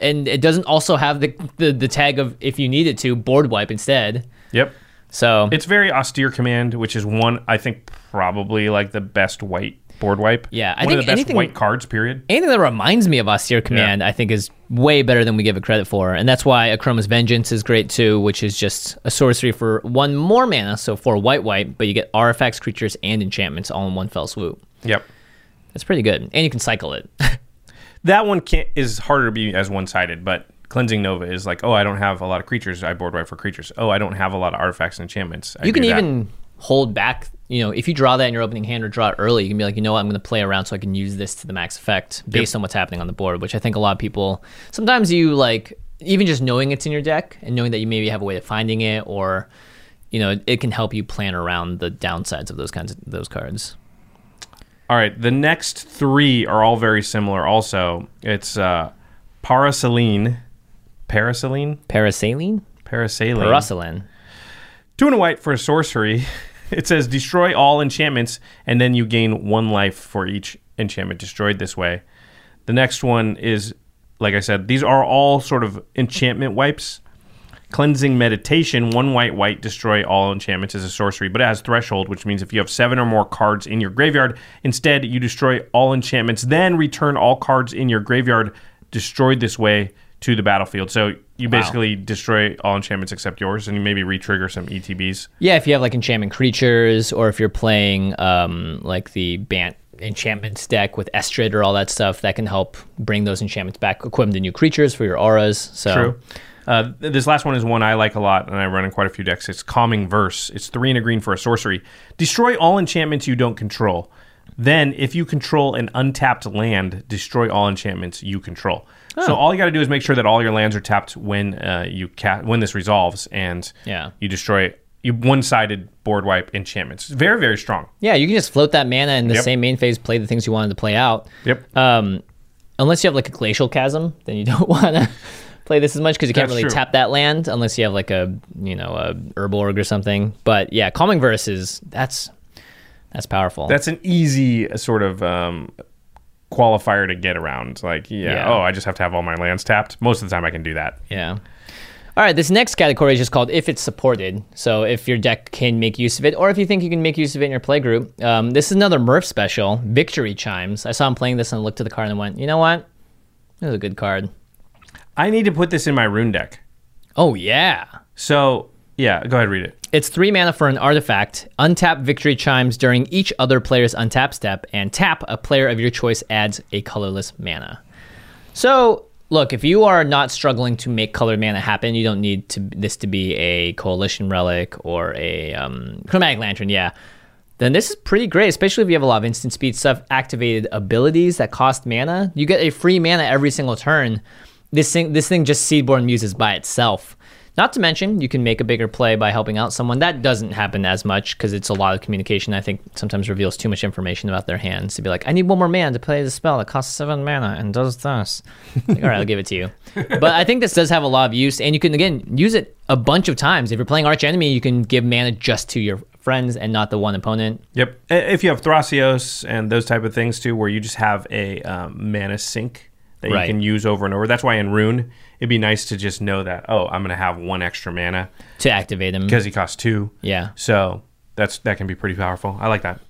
and it doesn't also have the, the the tag of if you needed to board wipe instead. Yep. So It's very austere command, which is one I think probably like the best white board wipe. Yeah, I one of think the best anything- white cards. Period. anything that reminds me of Austere Command, I think, is way better than we give it credit for. And that's why Akroma's Vengeance is great too, which is just a sorcery for one more mana, so for white white, but you get artifacts, creatures, and enchantments all in one fell swoop. Yep. That's pretty good. And you can cycle it. That one can't is harder to be as one sided, but cleansing Nova is like, oh, I don't have a lot of creatures. I board wipe for creatures. Oh, I don't have a lot of artifacts and enchantments. I you can even hold back, you know, if you draw that in your opening hand or draw it early, you can be like, you know what, I'm going to play around so I can use this to the max effect based on what's happening on the board, which I think a lot of people, sometimes you like, even just knowing it's in your deck and knowing that you maybe have a way of finding it or, you know, it can help you plan around the downsides of those kinds of those cards. All right, the next three are all very similar. Also, it's uh, Paraselene, Paraselene, Paraselene? Paraselene, Paraselene. two and a white for a sorcery. It says destroy all enchantments, and then you gain one life for each enchantment destroyed this way. The next one is, like I said, these are all sort of enchantment wipes. Cleansing meditation, one white white, destroy all enchantments as a sorcery, but it has threshold, which means if you have seven or more cards in your graveyard, instead you destroy all enchantments, then return all cards in your graveyard destroyed this way to the battlefield. So you basically destroy all enchantments except yours, and you maybe re-trigger some ETBs. Yeah, if you have like enchantment creatures, or if you're playing um, like the Bant enchantments deck with Estrid or all that stuff, that can help bring those enchantments back, equip them to new creatures for your auras. So True. Uh, this last one is one I like a lot, and I run in quite a few decks. It's Calming Verse. It's three and a green for a sorcery. Destroy all enchantments you don't control. Then, if you control an untapped land, destroy all enchantments you control. So all you got to do is make sure that all your lands are tapped when uh, you ca- when this resolves, and Yeah. you destroy you one-sided board wipe enchantments. Very very strong. Yeah, you can just float that mana in the Yep. same main phase, play the things you wanted to play out. Yep. Um, unless you have like a glacial chasm, then you don't want to play this as much because you can't That's really true. tap that land unless you have like a you know a Urborg or something. But yeah, calming verse is that's that's powerful. That's an easy uh, sort of um, qualifier to get around. Like, yeah, Yeah. oh, I just have to have all my lands tapped. Most of the time, I can do that. Yeah. All right, this next category is just called if it's supported. So if your deck can make use of it, or if you think you can make use of it in your play group. Um, this is another Murph special, Victory Chimes. I saw him playing this and I looked at the card and went, you know what? This is a good card. I need to put this in my Roon deck. Oh, yeah. So, yeah, go ahead, read it. It's three mana for an artifact. Untap Victory Chimes during each other player's untap step, and tap a player of your choice adds a colorless mana. So, look, if you are not struggling to make colored mana happen, you don't need to this to be a coalition relic or a um, chromatic lantern. Yeah, then this is pretty great, especially if you have a lot of instant speed stuff, activated abilities that cost mana. You get a free mana every single turn. This thing, this thing just Seedborn Muses by itself Not to mention, you can make a bigger play by helping out someone. That doesn't happen as much because it's a lot of communication. I think sometimes reveals too much information about their hands to be like, I need one more man to play the spell that costs seven mana and does this. Like, All right, I'll give it to you. But I think this does have a lot of use, and you can again use it a bunch of times. If you're playing Arch Enemy, you can give mana just to your friends and not the one opponent. Yep. If you have Thrasios and those type of things too, where you just have a um, mana sink that Right. you can use over and over. That's why in Roon, it'd be nice to just know that, oh, I'm going to have one extra mana To activate him. because he costs two. Yeah. So that's that can be pretty powerful. I like that.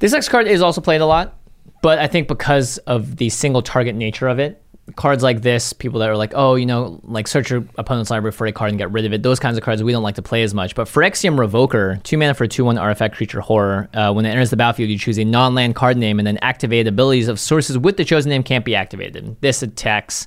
This next card is also played a lot, but I think because of the single target nature of it, cards like this, people that are like, oh, you know, like search your opponent's library for a card and get rid of it. Those kinds of cards we don't like to play as much. But Phyrexian Revoker, two mana for a 2 1 artifact creature horror. Uh, when it enters the battlefield, you choose a non land card name and then activate abilities of sources with the chosen name can't be activated. This attacks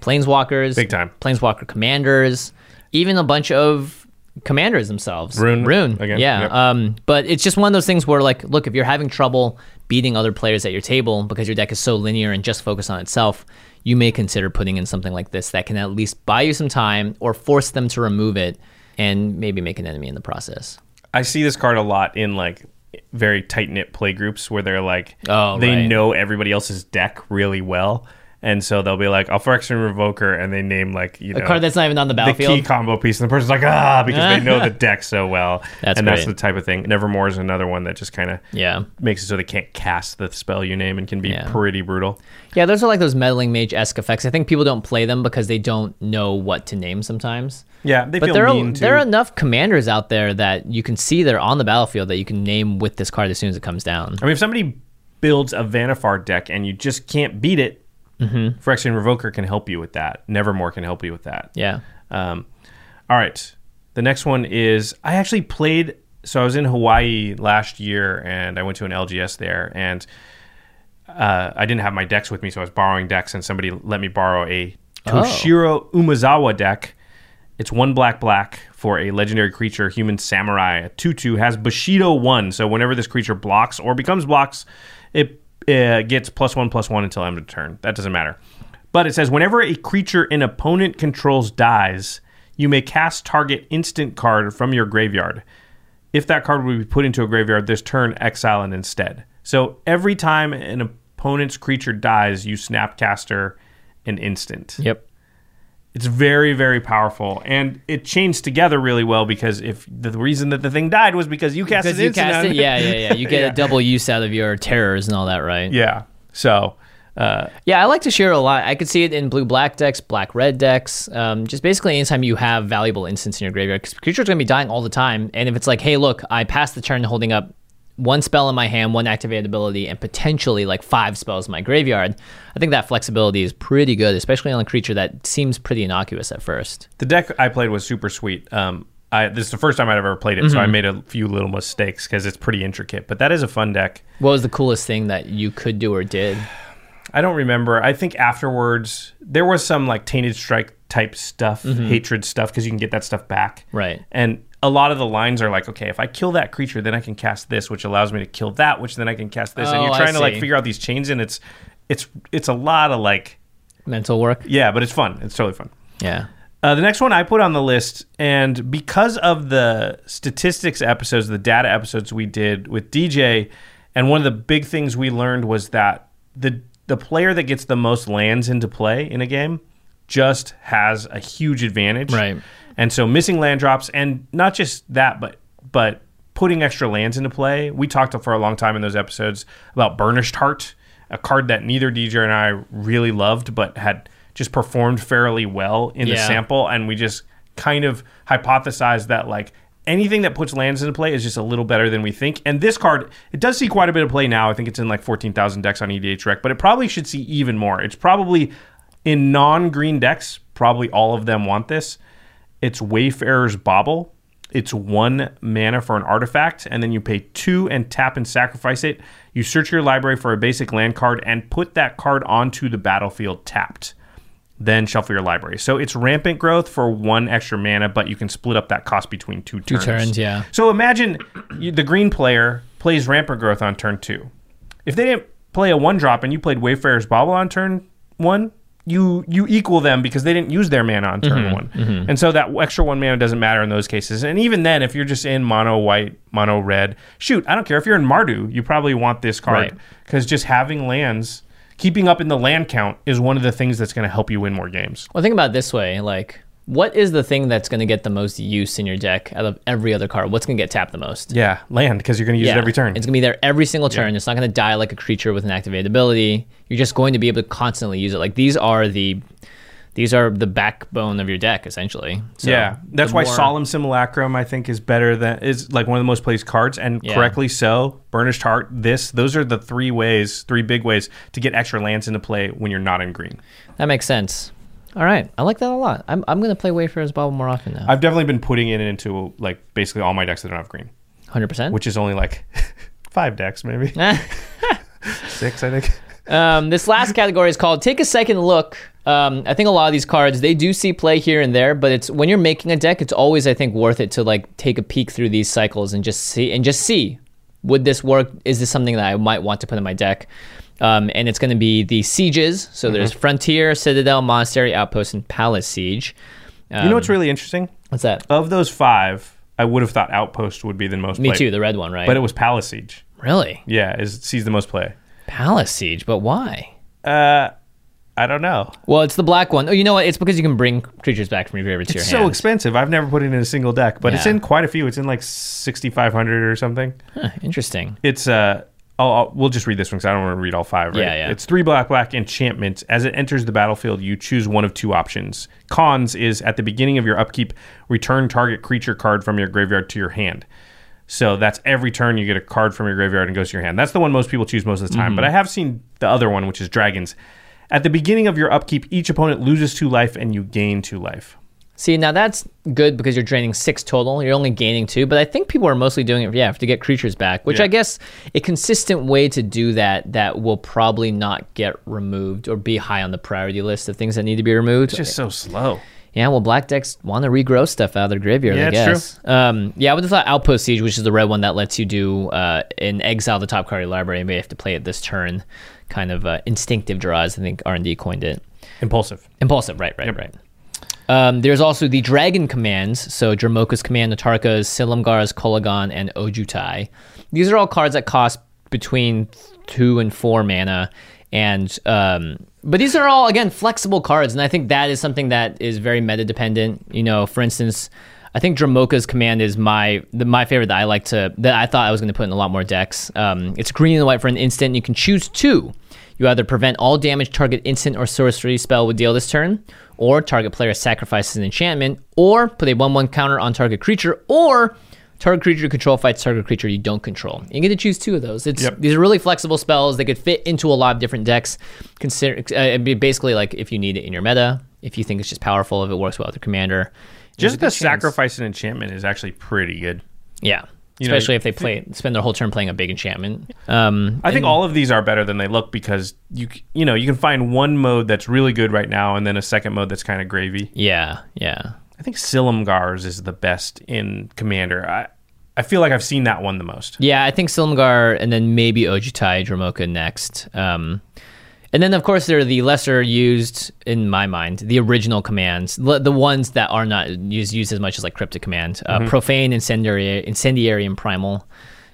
planeswalkers, Big time. planeswalker commanders, even a bunch of commanders themselves. Roon, Roon. again, Yeah. yep. Um, but it's just one of those things where, like, look, if you're having trouble beating other players at your table because your deck is so linear and just focused on itself, you may consider putting in something like this that can at least buy you some time or force them to remove it and maybe make an enemy in the process. I see this card a lot in like very tight knit play groups where they're like, Oh, they right. know everybody else's deck really well. And so they'll be like, I'll Phyrexian Revoker, and they name like, you A know, card that's not even on the battlefield, the key combo piece, and the person's like, ah, because they know the deck so well. That's and that's the type of thing. Nevermore is another one that just kind of Yeah. makes it so they can't cast the spell you name and can be Yeah. pretty brutal. Yeah, those are like those meddling mage esque effects. I think people don't play them because they don't know what to name sometimes. Yeah, they but feel there are mean too. there are enough commanders out there that you can see they're on the battlefield that you can name with this card as soon as it comes down. I mean, if somebody builds a Vannifar deck and you just can't beat it, mm-hmm. Phyrexian Revoker can help you with that. Nevermore can help you with that. Yeah. Um, all right. The next one is I actually played. So I was in Hawaii last year and I went to an LGS there and uh, I didn't have my decks with me, so I was borrowing decks and somebody let me borrow a Toshiro Umezawa deck. It's one black black for a legendary creature, human samurai. A 2 2 has Bushido 1. So whenever this creature blocks or becomes blocks, it uh, gets plus 1 plus 1 until end of turn. That doesn't matter. But it says whenever a creature an opponent controls dies, you may cast target instant card from your graveyard. If that card would be put into a graveyard this turn, exile it instead. So every time an opponent's creature dies, you snapcaster an instant. Yep. It's very, very powerful, and it chains together really well because if the reason that the thing died was because you cast Because it you cast it, yeah, yeah, yeah. You get Yeah. a double use out of your terrors and all that, right? yeah. So, uh, Yeah, I like Toshiro a lot. I could see it in blue black decks, black red decks. Um, just basically anytime you have valuable instants in your graveyard, because creatures are going to be dying all the time. And if it's like, hey, look, I passed the turn holding up one spell in my hand, one activated ability, and potentially like five spells in my graveyard, I think that flexibility is pretty good, especially on a creature that seems pretty innocuous at first. the deck I played was super sweet. Um, I, this is the first time I've ever played it, so I Mm-hmm. made a few little mistakes because it's pretty intricate. But that is a fun deck. What was the coolest thing that you could do or did? I don't remember. I think afterwards there was some like tainted strike type stuff, hatred stuff, because you can get that stuff back. Mm-hmm. Right. And a lot of the lines are like, okay, if I kill that creature, then I can cast this, which allows me to kill that, which then I can cast this. and Oh, you're I trying to like figure out these chains, and it's it's it's a lot of like, Mental work? yeah, but it's fun. It's totally fun. Yeah. Uh, the next one I put on the list, and because of the statistics episodes, the data episodes we did with DJ, and one of the big things we learned was that the the player that gets the most lands into play in a game just has a huge advantage. Right. And so missing land drops, and not just that, but but putting extra lands into play. We talked for a long time in those episodes about Burnished Heart, a card that neither DJ and I really loved, but had just performed fairly well in the sample, and we just kind of hypothesized that like anything that puts lands into play is just a little better than we think. And this card, it does see quite a bit of play now. I think it's in like 14,000 decks on EDHREC, but it probably should see even more. It's probably in non-green decks, probably all of them want this. It's Wayfarer's Bauble. It's one mana for an artifact, and then you pay two and tap and sacrifice it. You search your library for a basic land card and put that card onto the battlefield tapped. Then shuffle your library. So it's rampant growth for one extra mana, but you can split up that cost between two Two turns. turns, yeah. So imagine you, the green player plays rampant growth on turn two. If they didn't play a one drop and you played Wayfarer's Bauble on turn one, you you equal them because they didn't use their mana on turn mm-hmm. one, mm-hmm. and so that extra one mana doesn't matter in those cases. And even then, if you're just in mono white, mono red, shoot, I don't care if you're in Mardu, you probably want this card Right. because just having lands, keeping up in the land count is one of the things that's going to help you win more games. Well, think about it this way: like, what is the thing that's going to get the most use in your deck out of every other card? What's going to get tapped the most? Yeah, land because you're going to use it every turn. It's going to be there every single turn. It's not going to die like a creature with an activated ability. You're just going to be able to constantly use it. Like these are the these are the backbone of your deck essentially. So yeah, that's why more- Solemn Simulacrum I think is better than is like one of the most played cards, and Yeah. correctly so. Burnished Heart, this, those are the three ways, three big ways to get extra lands into play when you're not in green. That makes sense. All right, I like that a lot. I'm I'm going to play Wayfarer's Bauble more often now. I've definitely been putting it into like basically all my decks that don't have green, Hundred percent. which is only like five decks maybe six I think. Um, this last category is called Take a Second Look. Um, I think a lot of these cards they do see play here and there, but it's when you're making a deck, it's always I think worth it to like take a peek through these cycles and just see and just see would this work? Is this something that I might want to put in my deck? Um, and it's going to be the sieges. So there's Frontier, Citadel, Monastery, Outpost, and Palace Siege. Um, you know what's really interesting? What's that? Of those five, I would have thought Outpost would be the most. Me played, too, the red one, right? But it was Palace Siege. really Yeah, is sees the most play. Palace Siege, but why? Uh, I don't know. Well, it's the black one. Oh, you know what? It's because you can bring creatures back from your graveyard to your It's so expensive. I've never put it in a single deck, but it's in quite a few. It's in like sixty five hundred or something. Huh, interesting. It's uh. I'll, I'll- we'll just read this one because I don't want to read all five. Right? Yeah, yeah. It's three black black enchantment. As it enters the battlefield, you choose one of two options. Cons is at the beginning of your upkeep, return target creature card from your graveyard to your hand. So that's every turn you get a card from your graveyard and goes to your hand. That's the one most people choose most of the Mm-hmm. time. But I have seen the other one, which is dragons. At the beginning of your upkeep, each opponent loses two life and you gain two life. See, now that's good because you're draining six total. You're only gaining two, but I think people are mostly doing it, yeah, to get creatures back. Which Yeah. I guess a consistent way to do that that will probably not get removed or be high on the priority list of things that need to be removed. It's just so slow. Yeah, well, black decks want to regrow stuff out of their graveyard. Yeah, I guess. Um, yeah, I would have thought Outpost Siege, which is the red one that lets you do uh, an exile the top card of your library, and you have to play it this turn. Kind of uh, instinctive draws. I think R and D coined it. Impulsive. Impulsive, right, right, right. Um, there's also the dragon commands. So Dromoka's command, Natarka's, Silumgar's, Kolaghan, and Ojutai. These are all cards that cost between two and four mana. And um, but these are all again flexible cards, and I think that is something that is very meta dependent. You know, for instance, I think Dromoka's command is my the, my favorite that I like to that I thought I was going to put in a lot more decks. Um, it's green and white for an instant. You can choose two. You either prevent all damage target instant or sorcery spell would deal this turn, or target player sacrifices an enchantment, or put a 1 1 counter on target creature, or target creature you control fights target creature you don't control. You get to choose two of those. It's Yep. These are really flexible spells. They could fit into a lot of different decks. Consider uh, it'd be basically like if you need it in your meta, if you think it's just powerful, if it works well with your commander. Just the sacrifice and enchantment is actually pretty good. Yeah. You know, Especially if they play spend their whole turn playing a big enchantment. Um, I think all of these are better than they look because you you know you can find one mode that's really good right now and then a second mode that's kind of gravy. yeah, yeah. I think Silumgar's is the best in Commander. I I feel like I've seen that one the most. Yeah, I think Silumgar and then maybe Ojutai Dromoka next. Um, and then, of course, there are the lesser used, in my mind, the original commands, the, the ones that are not used, used as much as like Cryptic Command, uh, Profane, Incendiary, Incendiary, and Primal.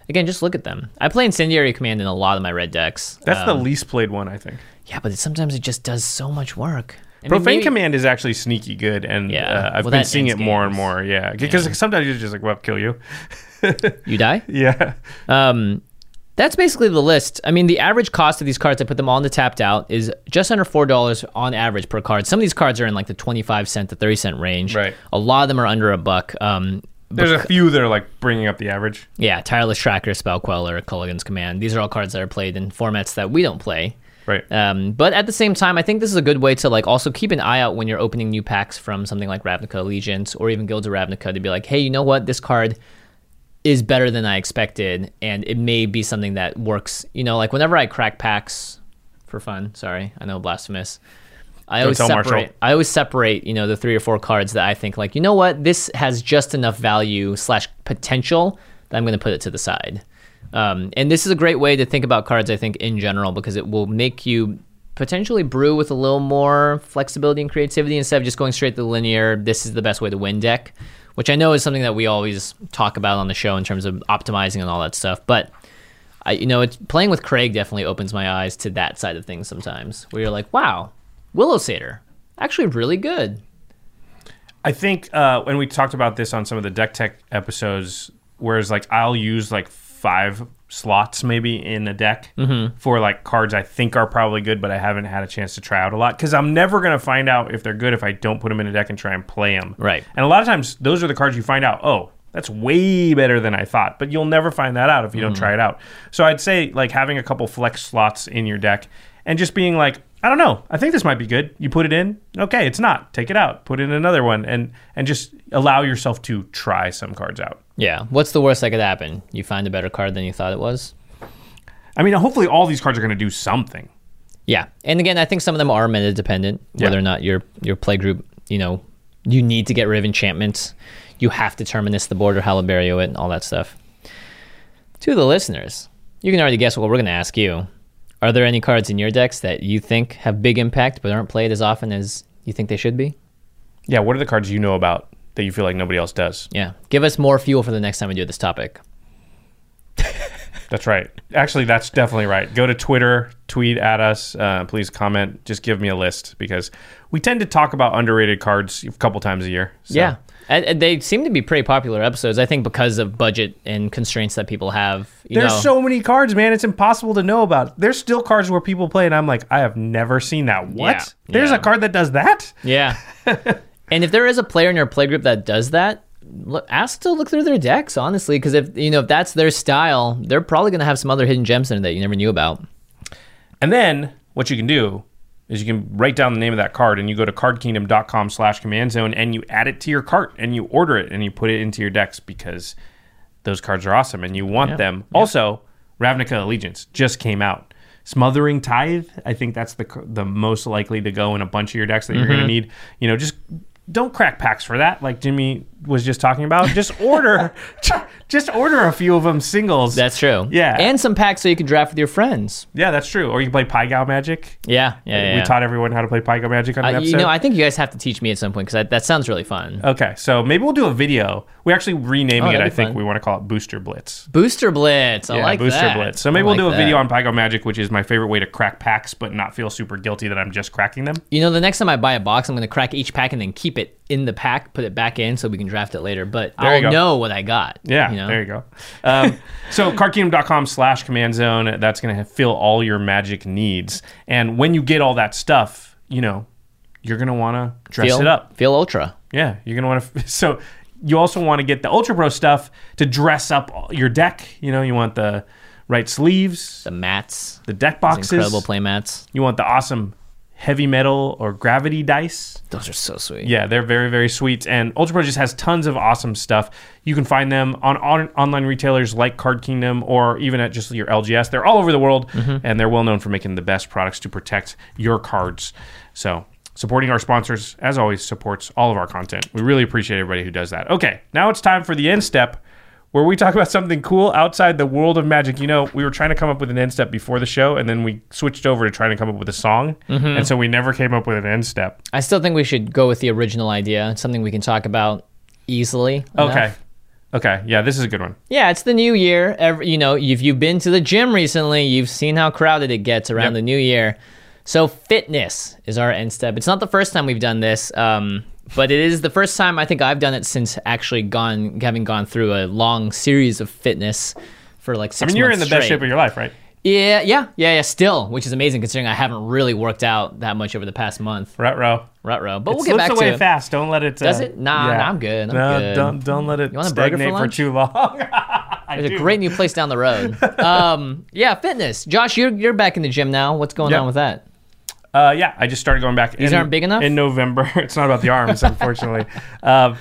Again, just look at them. I play Incendiary Command in a lot of my red decks. That's the Um, least played one, I think. yeah, but it, sometimes it just does so much work. I mean, Profane maybe- Command is actually sneaky good, and Yeah. uh, I've Well, been seeing it ends more and more. Yeah, because sometimes you're just like, well, kill you. You die? Yeah, Um, that's basically the list. I mean, the average cost of these cards, I put them all in the tapped out, is just under four dollars on average per card. Some of these cards are in like the twenty-five cent to thirty cent range. Right. A lot of them are under a buck. Um, there's a few that are like bringing up the average. yeah, tireless tracker, spell queller, Kolaghan's command. These are all cards that are played in formats that we don't play. Right. Um, but at the same time, I think this is a good way to like also keep an eye out when you're opening new packs from something like Ravnica Allegiance or even Guilds of Ravnica to be like, hey, you know what? This card is better than I expected, and it may be something that works. You know, like whenever I crack packs for fun. Sorry, I know blasphemous. I always tell Marshall. separate. I always separate. You know, the three or four cards that I think like, you know what, this has just enough value slash potential that I'm going to put it to the side. Um, and this is a great way to think about cards. I think in general because it will make you potentially brew with a little more flexibility and creativity instead of just going straight to the linear. This is the best way to win deck, which I know is something that we always talk about on the show in terms of optimizing and all that stuff. But I, you know, it's playing with Craig definitely opens my eyes to that side of things sometimes, where you're like, wow, Willow Satyr, actually really good. I think uh, when we talked about this on some of the deck tech episodes, whereas like I'll use like five slots maybe in a deck mm-hmm. for like cards I think are probably good, but I haven't had a chance to try out a lot because I'm never gonna find out if they're good if I don't put them in a deck and try and play them. Right. And a lot of times those are the cards you find out. Oh, that's way better than I thought, but you'll never find that out if you don't mm-hmm. try it out. So I'd say like having a couple flex slots in your deck and just being like, I don't know, I think this might be good. You put it in, okay, it's not. Take it out, put in another one, and and just allow yourself to try some cards out. Yeah. What's the worst that could happen? You find a better card than you thought it was? I mean, hopefully all these cards are going to do something. Yeah, and again, I think some of them are meta dependent. Whether Yeah. or not your your play group, you know, you need to get rid of enchantments. You have to terminus the board or Hallowed Burial it and all that stuff. To the listeners, you can already guess what we're going to ask you. Are there any cards in your decks that you think have big impact but aren't played as often as you think they should be? Yeah, what are the cards you know about that you feel like nobody else does? Yeah, give us more fuel for the next time we do this topic. That's right. Actually, that's definitely right. Go to Twitter, tweet at us, uh, please comment. Just give me a list because we tend to talk about underrated cards a couple times a year. So- Yeah. And, they seem to be pretty popular episodes, I think, because of budget and constraints that people have. You There's know. so many cards, man. It's impossible to know about. There's still cards where people play, and I'm like, I have never seen that. What? Yeah, There's yeah. a card that does that? Yeah. and if there is a player in your play group that does that, look, ask to look through their decks, honestly, because if you know if that's their style, they're probably going to have some other hidden gems in it that you never knew about. And then what you can do is you can write down the name of that card and you go to cardkingdom.com slash command zone and you add it to your cart and you order it and you put it into your decks because those cards are awesome and you want them. Also, Ravnica Allegiance just came out. Smothering Tithe, I think that's the the most likely to go in a bunch of your decks that you're going to mm-hmm. need. You know, just don't crack packs for that. Like Jimmy was just talking about. Just order just order a few of them singles. That's true. Yeah. And some packs so you can draft with your friends. yeah, that's true. Or you can play Pygal Magic. Yeah. Yeah. We yeah. taught everyone how to play Pygo Magic on an Uh, episode. you know, I think you guys have to teach me at some point because that sounds really fun. okay, so maybe we'll do a video. We're actually renaming Oh, it. I think fun. we want to call it Booster Blitz. Booster Blitz. I yeah, like Booster that. Blitz. So maybe I we'll like do a video on Pygo Magic, which is my favorite way to crack packs, but not feel super guilty that I'm just cracking them. You know, the next time I buy a box, I'm going to crack each pack and then keep it in the pack, put it back in so we can draft it later. But There I'll know what I got. Yeah, you know? there you go. Um, so cardkingdom.com slash command zone, that's going to fill all your magic needs. And when you get all that stuff, you know, you're going to want to dress Feel, it up. Feel ultra. Yeah, you're gonna want to. So you also want to get the Ultra Pro stuff to dress up your deck. You know, you want the right sleeves, The mats. the deck boxes. incredible play mats. You want the awesome heavy metal or gravity dice. Those are so sweet. Yeah, they're very very sweet. And Ultra Pro just has tons of awesome stuff. You can find them on, on online retailers like Card Kingdom or even at just your LGS. They're all over the world, mm-hmm. and they're well known for making the best products to protect your cards. So. Supporting our sponsors, as always, supports all of our content. We really appreciate everybody who does that. Okay, now it's time for the end step, where we talk about something cool outside the world of magic. You know, we were trying to come up with an end step before the show, and then we switched over to trying to come up with a song, and so we never came up with an end step. I still think we should go with the original idea. It's something we can talk about easily. enough. Okay. Okay. Yeah, this is a good one. Yeah, it's the new year. Every, you know, if you've been to the gym recently, you've seen how crowded it gets around Yep. the new year. So fitness is our end step. It's not the first time we've done this, um, but it is the first time I think I've done it since actually gone having gone through a long series of fitness for like I six. mean, you're in the best shape of your life, right? Yeah, yeah, yeah, yeah. Still, which is amazing considering I haven't really worked out that much over the past month. Rut row. Rut row, but It we'll get back away to it. fast. Don't let it. Does uh, it? Nah, yeah. nah, I'm good. I'm no, good. don't don't let it You want burger for for, too long. I There's do. a great new place down the road. Um, yeah, fitness. Josh, you're you're back in the gym now. What's going Yep. on with that? Uh, yeah, I just started going back. These in, aren't big enough? in November. it's not about the arms, unfortunately. um,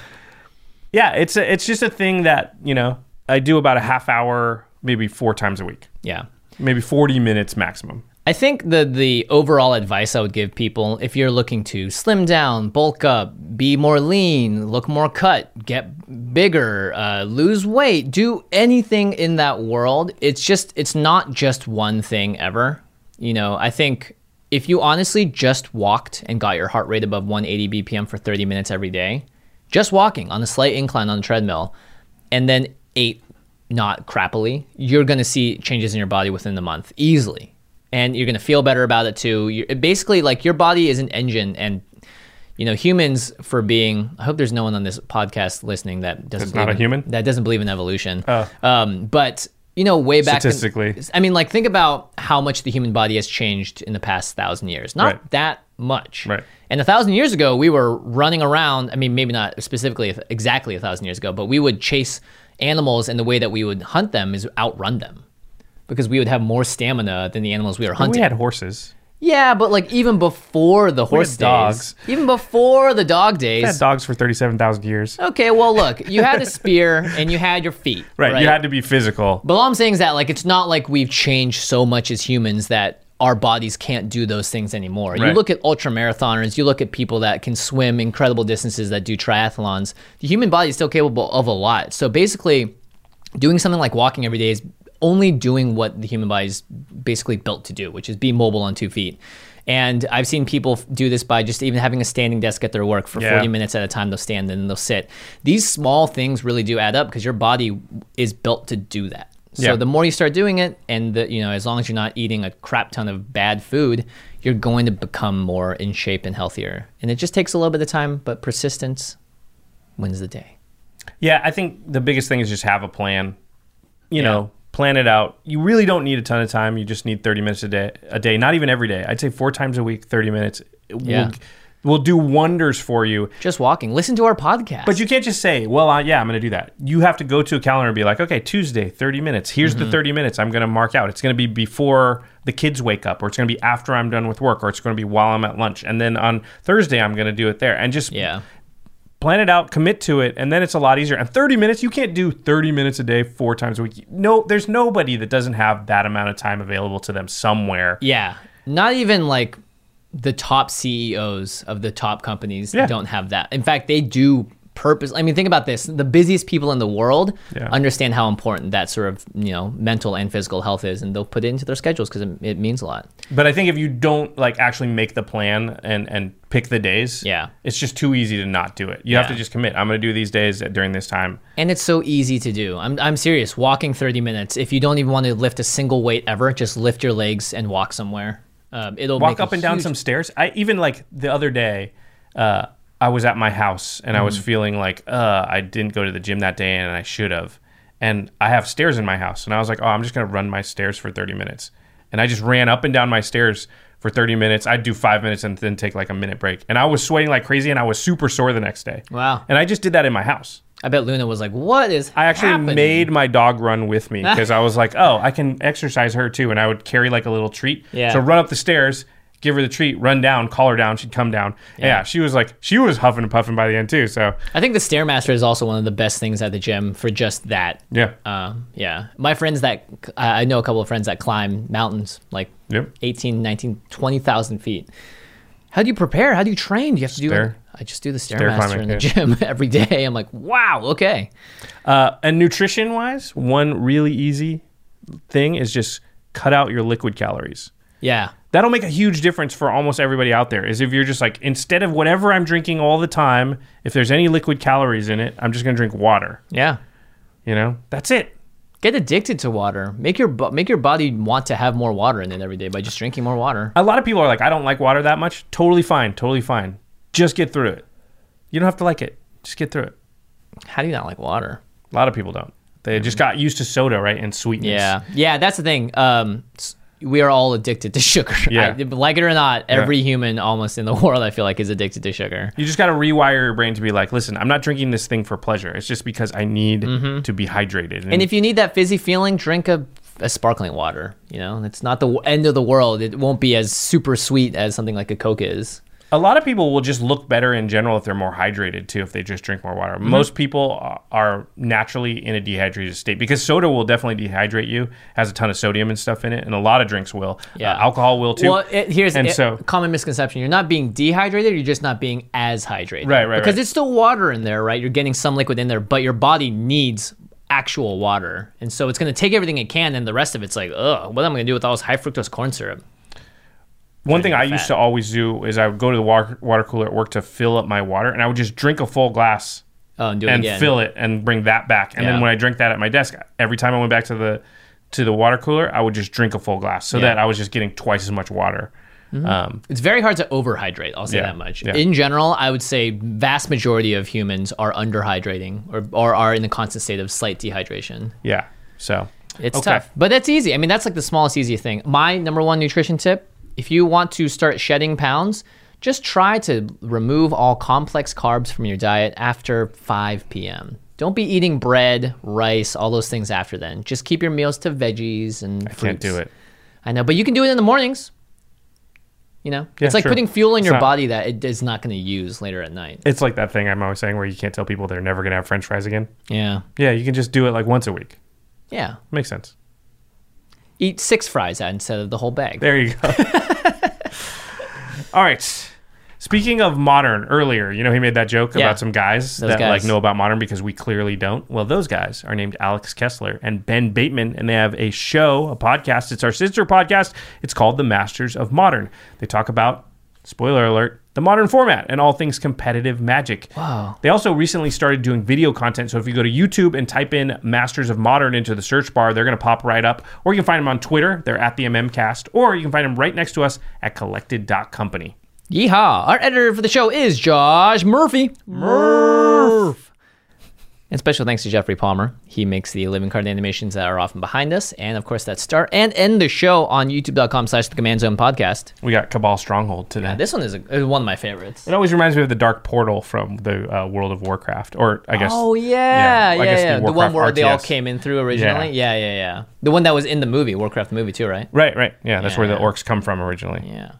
yeah, it's a, it's just a thing that you know I do about a half hour, maybe four times a week, Yeah. maybe forty minutes maximum. I think the the overall advice I would give people if you're looking to slim down, bulk up, be more lean, look more cut, get bigger, uh, lose weight, do anything in that world, it's just it's not just one thing ever. You know, I think if you honestly just walked and got your heart rate above 180 BPM for 30 minutes every day, just walking on a slight incline on the treadmill, and then ate not crappily, you're going to see changes in your body within the month easily. And you're going to feel better about it too. You're, basically, like your body is an engine, and you know humans for being. I hope there's no one on this podcast listening that doesn't not believe a in- human? that doesn't believe in evolution. Um, but you know, way back in- Statistically. I mean, like think about how much the human body has changed in the past thousand years. Not Right. that much. Right. And a thousand years ago, we were running around. I mean, maybe not specifically exactly a thousand years ago, but we would chase animals, and the way that we would hunt them is outrun them, because we would have more stamina than the animals we were hunting. We had horses. Yeah, but like even before the horse days, dogs. even before the dog days. Had dogs for 37,000 years. Okay, well, look, you had a spear and you had your feet. Right, you had to be physical. But all I'm saying is that like it's not like we've changed so much as humans that our bodies can't do those things anymore. You look at ultra marathoners, you look at people that can swim incredible distances that do triathlons. The human body is still capable of a lot. So basically, doing something like walking every day is only doing what the human body is basically built to do, which is be mobile on two feet. And I've seen people do this by just even having a standing desk at their work for Yeah. 40 minutes at a time. They'll stand and they'll sit. These small things really do add up because your body is built to do that. So Yeah. the more you start doing it, and the, you know, as long as you're not eating a crap ton of bad food, you're going to become more in shape and healthier. And it just takes a little bit of time, but persistence wins the day. Yeah, I think the biggest thing is just have a plan. You know, plan it out. You really don't need a ton of time. You just need 30 minutes a day. A day, not even every day. I'd say four times a week, 30 minutes. Yeah. will, will do wonders for you. Just walking. Listen to our podcast. But you can't just say, "Well, uh, yeah, I'm going to do that." You have to go to a calendar and be like, "Okay, Tuesday, 30 minutes. Here's Mm-hmm. the 30 minutes I'm going to mark out. It's going to be before the kids wake up, or it's going to be after I'm done with work, or it's going to be while I'm at lunch, and then on Thursday I'm going to do it there." And just yeah. Plan it out, commit to it, and then it's a lot easier. And 30 minutes, you can't do 30 minutes a day four times a week. No, there's nobody that doesn't have that amount of time available to them somewhere. Yeah. Not even like the top CEOs of the top companies Yeah. don't have that. In fact, they do purpose. I mean, think about this. The busiest people in the world Yeah. understand how important that sort of, you know, mental and physical health is and they'll put it into their schedules because it, it means a lot. But I think if you don't like actually make the plan and and pick the days, Yeah. it's just too easy to not do it. You have to just commit. I'm going to do these days during this time. And it's so easy to do. I'm, I'm serious. Walking 30 minutes. If you don't even want to lift a single weight ever, just lift your legs and walk somewhere. Um, it'll Walk up and down some stairs. I even like the other day. Uh, I was at my house and I Mm. was feeling like uh, I didn't go to the gym that day and I should have. And I have stairs in my house and I was like, oh, I'm just gonna run my stairs for 30 minutes. And I just ran up and down my stairs for 30 minutes. I'd do five minutes and then take like a minute break. And I was sweating like crazy and I was super sore the next day. Wow. And I just did that in my house. I bet Luna was like, "What is?" I actually happening?" made my dog run with me because I was like, oh, I can exercise her too. And I would carry like a little treat. Yeah. So run up the stairs, give her the treat, run down, call her down. She'd come down. Yeah. she was like, she was huffing and puffing by the end too. So I think the Stairmaster is also one of the best things at the gym for just that. yeah. Um, yeah. My friends that I I know a couple of friends that climb mountains like Yep. 18, 19, 20,000 feet. How do you prepare? How do you train? Do you have to do Stair- I just do the stair Stairmaster climbing, in the yeah. gym every day. I'm like, wow, okay. Uh, and nutrition wise, one really easy thing is just cut out your liquid calories. Yeah. That'll make a huge difference for almost everybody out there. Is if you're just like, instead of whatever I'm drinking all the time, if there's any liquid calories in it, I'm just gonna drink water. Yeah. You know, that's it. Get addicted to water. Make your make your body want to have more water in it every day by just drinking more water. A lot of people are like, I don't like water that much. Totally fine. Totally fine. Just get through it. You don't have to like it. Just get through it. How do you not like water? A lot of people don't. They just got used to soda, right? And sweetness. Yeah, yeah, that's the thing. Um, we are all addicted to sugar. Yeah. I- like it or not, every human almost in the world, I feel like, is addicted to sugar. You just got to rewire your brain to be like, listen, I'm not drinking this thing for pleasure. It's just because I need to be hydrated. Mm-hmm. And if you need that fizzy feeling, drink a, a sparkling water. You know, it's not the end of the world. It won't be as super sweet as something like a Coke is. A lot of people will just look better in general if they're more hydrated too, if they just drink more water. Mm-hmm. Most people are- naturally in a dehydrated state because soda will definitely dehydrate you, has a ton of sodium and stuff in it, and a lot of drinks will. Yeah. Uh, alcohol will too. Well, it, here's and a so common misconception: you're not being dehydrated; you're just not being as hydrated. Right, right, Because right. it's still water in there, right? You're getting some liquid in there, but your body needs actual water, and so it's going to take everything it can, and the rest of it's like, ugh, what am I going to do with all this high fructose corn syrup? One thing I get used to always do is I would go to the water, water cooler at work to fill up my water, and I would just drink a full glass oh, and do it and fill it and bring that back. And Yeah. then when I drank that at my desk, every time I went back to the to the water cooler, I would just drink a full glass so Yeah. Mm-hmm. that I was just getting twice as much water. Um, It's very hard to overhydrate. I'll say Yeah, that much. yeah. In general, I would say vast majority of humans are underhydrating or, or are in a constant state of slight dehydration. yeah. So It's Okay. tough, but that's easy. I mean, that's like the smallest, easiest thing. My number one nutrition tip: if you want to start shedding pounds, just try to remove all complex carbs from your diet after 5 p.m. Don't be eating bread, rice, all those things after then. Just keep your meals to veggies and I can't do it. I know, but you can do it in the mornings. You know, Yeah, it's like sure. putting fuel in It's your not- body that it is not going to use later at night. It's like that thing I'm always saying where you can't tell people they're never going to have French fries again. Yeah, Yeah, you can just do it like once a week. yeah. Makes sense. Eat six fries instead of the whole bag. There you go. All right. Speaking of modern, earlier, you know, he made that joke Yeah. about some guys Those that guys. like know about modern because we clearly don't. Well, those guys are named Alex Kessler and Ben Bateman, and they have a show, a podcast. It's our sister podcast. It's called The Masters of Modern. They talk about, spoiler alert, the modern format and all things competitive magic. Wow. They also recently started doing video content. So if you go to YouTube and type in Masters of Modern into the search bar, they're going to pop right up. Or you can find them on Twitter. They're at the MMcast. Or you can find them right next to us at collected.company. Yeehaw! Our editor for the show is Josh Murphy. Murph. And special thanks to Jeffrey Palmer. He makes the living card animations that are often behind us, and of course that start and end the show on YouTube.com slash The Command Zone Podcast. We got Cabal Stronghold today. This one is, a, one of my favorites. It always reminds me of the Dark Portal from the uh, World of Warcraft, or I guess. Oh yeah, Yeah, yeah, I guess the yeah. The, one where they all came in through originally. Yeah. yeah, yeah, The one that was in the movie, Warcraft movie too, right? Right, right. Yeah, that's where the orcs come from originally. Yeah.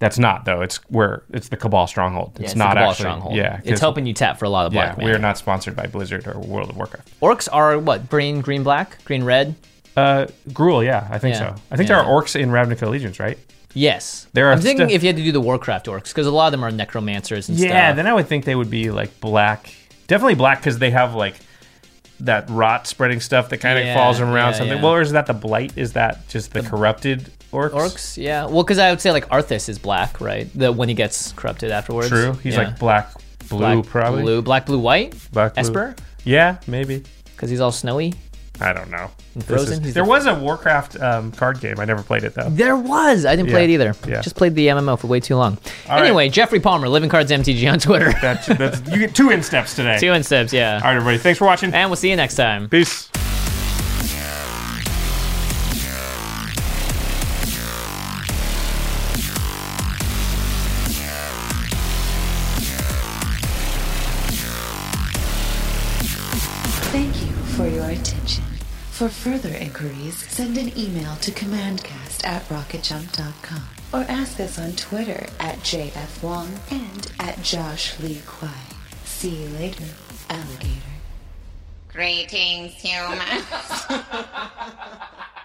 That's not though. It's where it's the Cabal Stronghold. It's, Yeah, it's not the Cabal actually. Stronghold. Yeah, it's helping you tap for a lot of Yeah, black. we are not sponsored by Blizzard or World of Warcraft. Orcs are what? Green, green, black, green, red. Uh, Gruul, yeah, I think Yeah, so. I think yeah. there are orcs in Ravnica Legions, right? Yes. There are I'm thinking stu- if you had to do the Warcraft orcs, because a lot of them are necromancers and Yeah, stuff. Yeah, then I would think they would be like black. Definitely black because they have like that rot spreading stuff that kind of Yeah, falls around yeah, something. yeah. Well, or is that the blight? Is that just the corrupted orcs? Orcs, yeah. Well, because I would say like Arthas is black, right? The when he gets corrupted afterwards. True. He's Yeah. like black, blue, black, probably. blue, black, blue, white. Black, blue. Esper, Yeah, maybe. because he's all snowy. I don't know. Frozen? is- there the- was a Warcraft um, card game. I never played it though. There was. I didn't play it either. yeah. Just played the MMO for way too long. All anyway, right. Jeffrey Palmer, Living Cards MTG on Twitter. That's, that's you get two in steps today. Two in steps, yeah. All right, everybody. Thanks for watching. And we'll see you next time. Peace. For further inquiries, send an email to commandcast at rocketjump.com or ask us on Twitter at JFWong and at Josh Lee Kwai. See you later, alligator. Greetings, humans.